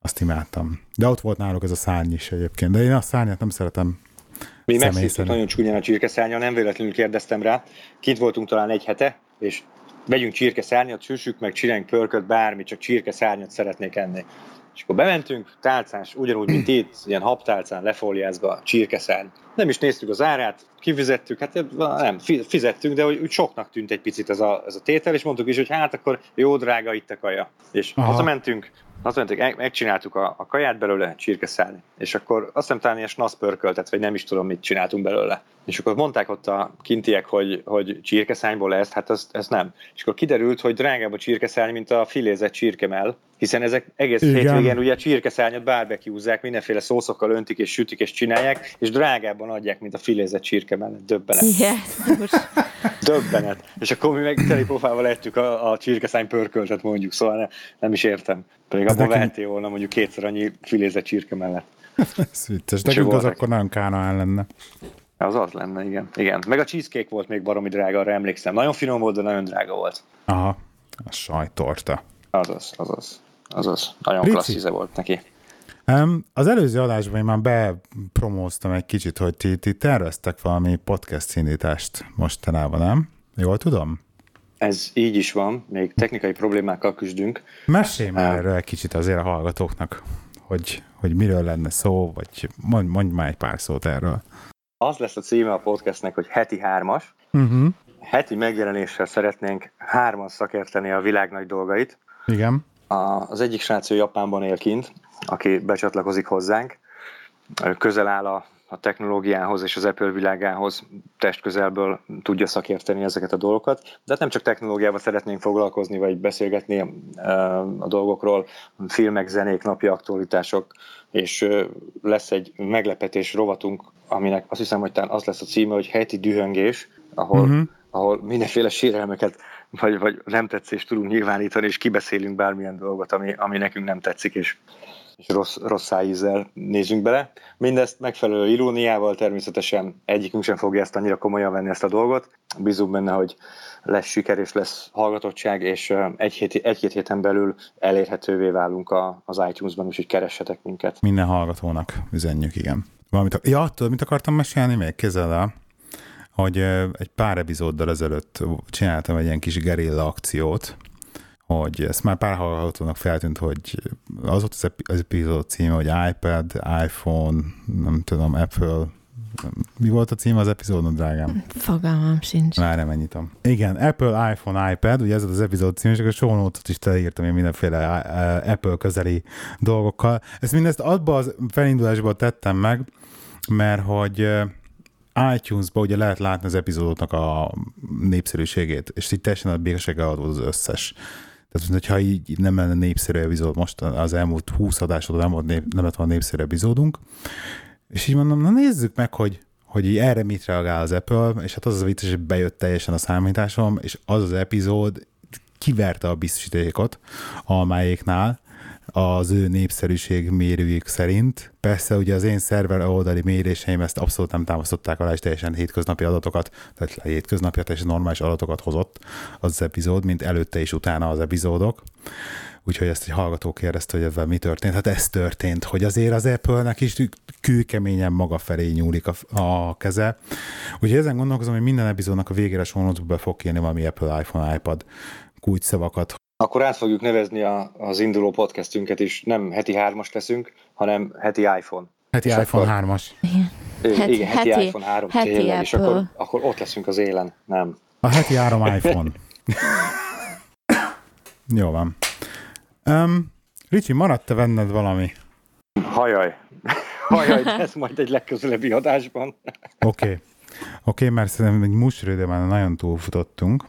Azt imádtam. De ott volt náluk ez a szárny is egyébként, de én a szárnyat nem szeretem mi megszívtuk nagyon csúnyán a csirkeszárnya, nem véletlenül kérdeztem rá. Kint voltunk talán egy hete, és vegyünk csirkeszárnyat, süssük meg, csináljunk pörköt, bármi, csak csirkeszárnyat szeretnék enni. És akkor bementünk, tálcás, ugyanúgy, mint itt, ilyen habtálcán lefóliázva, csirkeszárny. Nem is néztük az árát, kifizettük, hát nem, fizettünk, de úgy, úgy soknak tűnt egy picit ez a, ez a tétel, és mondtuk is, hogy hát akkor jó drága itt a kaja. És Aha. hazamentünk, azt mondtuk, megcsináltuk a, a kaját belőle, csirkeszárny, és akkor azt hiszem talán ilyen snasz pörköltet, vagy nem is tudom, mit csináltunk belőle. És akkor mondták ott a kintiek, hogy, hogy csirkeszányból lesz, hát ez, ez nem. És akkor kiderült, hogy drágább a csirkeszárny, mint a filézett csirkemel, hiszen ezek egész Igen. hétvégén ugye a csirkeszárnyat barbecue mindenféle szószokkal öntik és sütik és csinálják, és drágábban adják, mint a filézett csirkemel. Döbbenet. Yes. Döbbenet. És akkor mi meg teli pofával ettük a, a csirkeszány pörköltet mondjuk, szóval ne, nem is értem. Pedig abban nekem... vehetél volna mondjuk kétszer annyi filézett csirke mellett. Ez vicces. Nekünk az akkor nagyon kánaán lenne. Az az lenne, igen. igen. Meg a cheesecake volt még baromi drága, arra emlékszem. Nagyon finom volt, de nagyon drága volt. Aha, a sajtorta. Azaz, azaz. Azaz. Nagyon Rici. klassz íze volt neki. Um, az előző adásban én már bepromóztam egy kicsit, hogy ti, ti terveztek valami podcast színítást mostanában, nem? Jól tudom? Ez így is van, még technikai problémákkal küzdünk. Mesélj már uh, erről egy kicsit azért a hallgatóknak, hogy, hogy miről lenne szó, vagy mondj, mondj már egy pár szót erről. Az lesz a címe a podcastnek, hogy heti hármas. Uh-huh. Heti megjelenéssel szeretnénk hárman szakérteni a világ nagy dolgait. Igen. A, az egyik srác Japánban él kint, aki becsatlakozik hozzánk. Közel áll a a technológiához és az Apple világához testközelből tudja szakérteni ezeket a dolgokat. De hát nem csak technológiával szeretnénk foglalkozni, vagy beszélgetni a dolgokról, filmek, zenék, napi aktualitások, és lesz egy meglepetés rovatunk, aminek azt hiszem, hogy talán az lesz a címe, hogy heti dühöngés, ahol, uh-huh. ahol mindenféle sérelmeket vagy, vagy nem tetszést tudunk nyilvánítani, és kibeszélünk bármilyen dolgot, ami, ami nekünk nem tetszik, és és rossz, rossz ízzel nézünk bele. Mindezt megfelelő iróniával természetesen egyikünk sem fogja ezt annyira komolyan venni ezt a dolgot. Bízunk benne, hogy lesz siker és lesz hallgatottság, és egy hét, egy-két héten belül elérhetővé válunk a, az iTunes-ban, úgyhogy keressetek minket. Minden hallgatónak üzenjük, igen. Valamit, ja, tudod, mit akartam mesélni még? Kézzel el, hogy egy pár epizóddal ezelőtt csináltam egy ilyen kis gerilla akciót, hogy ezt már pár hallgatónak feltűnt, hogy az volt az, az epizód címe, hogy iPad, iPhone, nem tudom, Apple, mi volt a címe az epizódon, drágám? Fogalmam sincs. Már nem ennyit. Igen, Apple, iPhone, iPad, ugye ez az epizód cím, és akkor show is teleírtam én mindenféle Apple közeli dolgokkal. Ezt mindezt abba az felindulásból tettem meg, mert hogy iTunes-ba ugye lehet látni az epizódoknak a népszerűségét, és itt teljesen a békességgel az összes tehát, hogyha így nem lenne népszerű epizód, most az elmúlt 20 adásod nem, nép, nem lett volna népszerű epizódunk, és így mondom, na nézzük meg, hogy, hogy így erre mit reagál az Apple, és hát az az a vicces, hogy bejött teljesen a számításom, és az az epizód kiverte a biztosítékot almáéknál, az ő népszerűség mérőjük szerint. Persze ugye az én szerver oldali méréseim ezt abszolút nem támasztották alá, és teljesen hétköznapi adatokat, tehát hétköznapi, teljesen normális adatokat hozott az, epizód, mint előtte és utána az epizódok. Úgyhogy ezt egy hallgató kérdezte, hogy ezzel mi történt. Hát ez történt, hogy azért az Apple-nek is kőkeményen maga felé nyúlik a, a keze. Úgyhogy ezen gondolkozom, hogy minden epizódnak a végére sonotba be fog kérni valami Apple, iPhone, iPad kulcsszavakat, akkor át fogjuk nevezni a, az induló podcastünket is, nem heti hármas leszünk, hanem heti iPhone. Heti és iPhone akkor, 3-as. Igen, igen heti, heti iPhone 3 heti tényleg, és akkor, akkor ott leszünk az élen, nem. A heti 3 iPhone. [LAUGHS] Jó van. Um, Ricsi, maradt-e benned valami? Hajaj. [LAUGHS] Hajaj, de ez majd egy legközelebbi adásban. [LAUGHS] Oké. Oké, okay. okay, mert szerintem egy musrődőben nagyon túlfutottunk,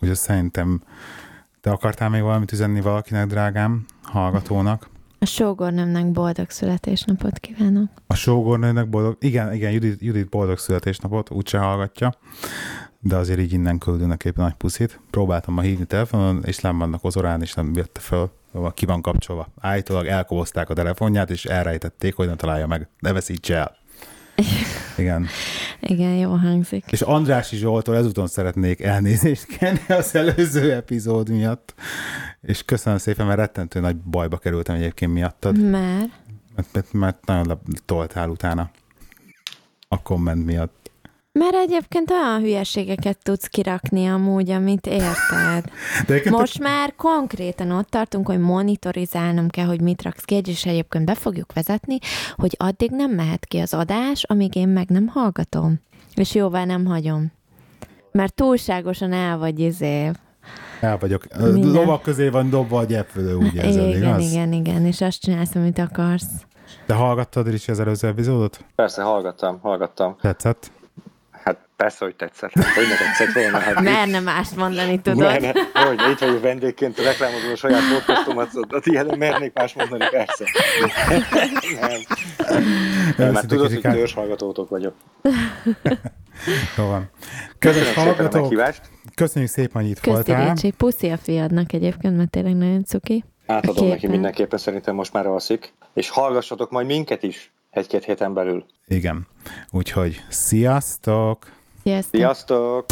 úgyhogy szerintem te akartál még valamit üzenni valakinek, drágám, hallgatónak? A sógornőmnek boldog születésnapot kívánok. A sógornőnek boldog, igen, igen, Judit, Judit boldog születésnapot, úgyse hallgatja, de azért így innen küldünk éppen nagy puszit. Próbáltam ma hívni telefonon, és nem vannak ozorán, és nem jött fel, ki van kapcsolva. Állítólag elkobozták a telefonját, és elrejtették, hogy nem találja meg. Ne veszíts el! [LAUGHS] Igen. Igen, jó hangzik. És Andrási Zsoltól ezúton szeretnék elnézést kérni az előző epizód miatt. És köszönöm szépen, mert rettentő nagy bajba kerültem egyébként miattad. Mert? Mert, mert, mert nagyon toltál utána a komment miatt. Mert egyébként olyan hülyeségeket tudsz kirakni amúgy, amit érted. De Most már konkrétan ott tartunk, hogy monitorizálnom kell, hogy mit raksz ki, és egyébként be fogjuk vezetni, hogy addig nem mehet ki az adás, amíg én meg nem hallgatom. És jóvá nem hagyom. Mert túlságosan el vagy izé. El vagyok. Minden. Lovak közé van dobva a gyepfölő, ugye ez Igen, igaz? igen, igen, és azt csinálsz, amit akarsz. De hallgattad is az előző epizódot? Persze, hallgattam, hallgattam. Tetszett? Persze, hogy tetszett. Hát, hogy ne tetszett volna. Hát [LAUGHS] Merne mást mondani, tudod. Merne, hogy itt vagyok vendégként, reklámozom a saját podcastomat, a tiéden mernék más mondani, persze. Nem. Nem, mert tudod, hogy törzs hallgatótok vagyok. [LAUGHS] Jó van. Kedves hallgatók, köszönjük szépen, hogy itt Közti voltál. Ricsi, puszi a fiadnak egyébként, mert tényleg nagyon cuki. Átadom neki mindenképpen, szerintem most már alszik. És hallgassatok majd minket is egy-két héten belül. Igen. Úgyhogy sziasztok! Sziasztok! Sziasztok!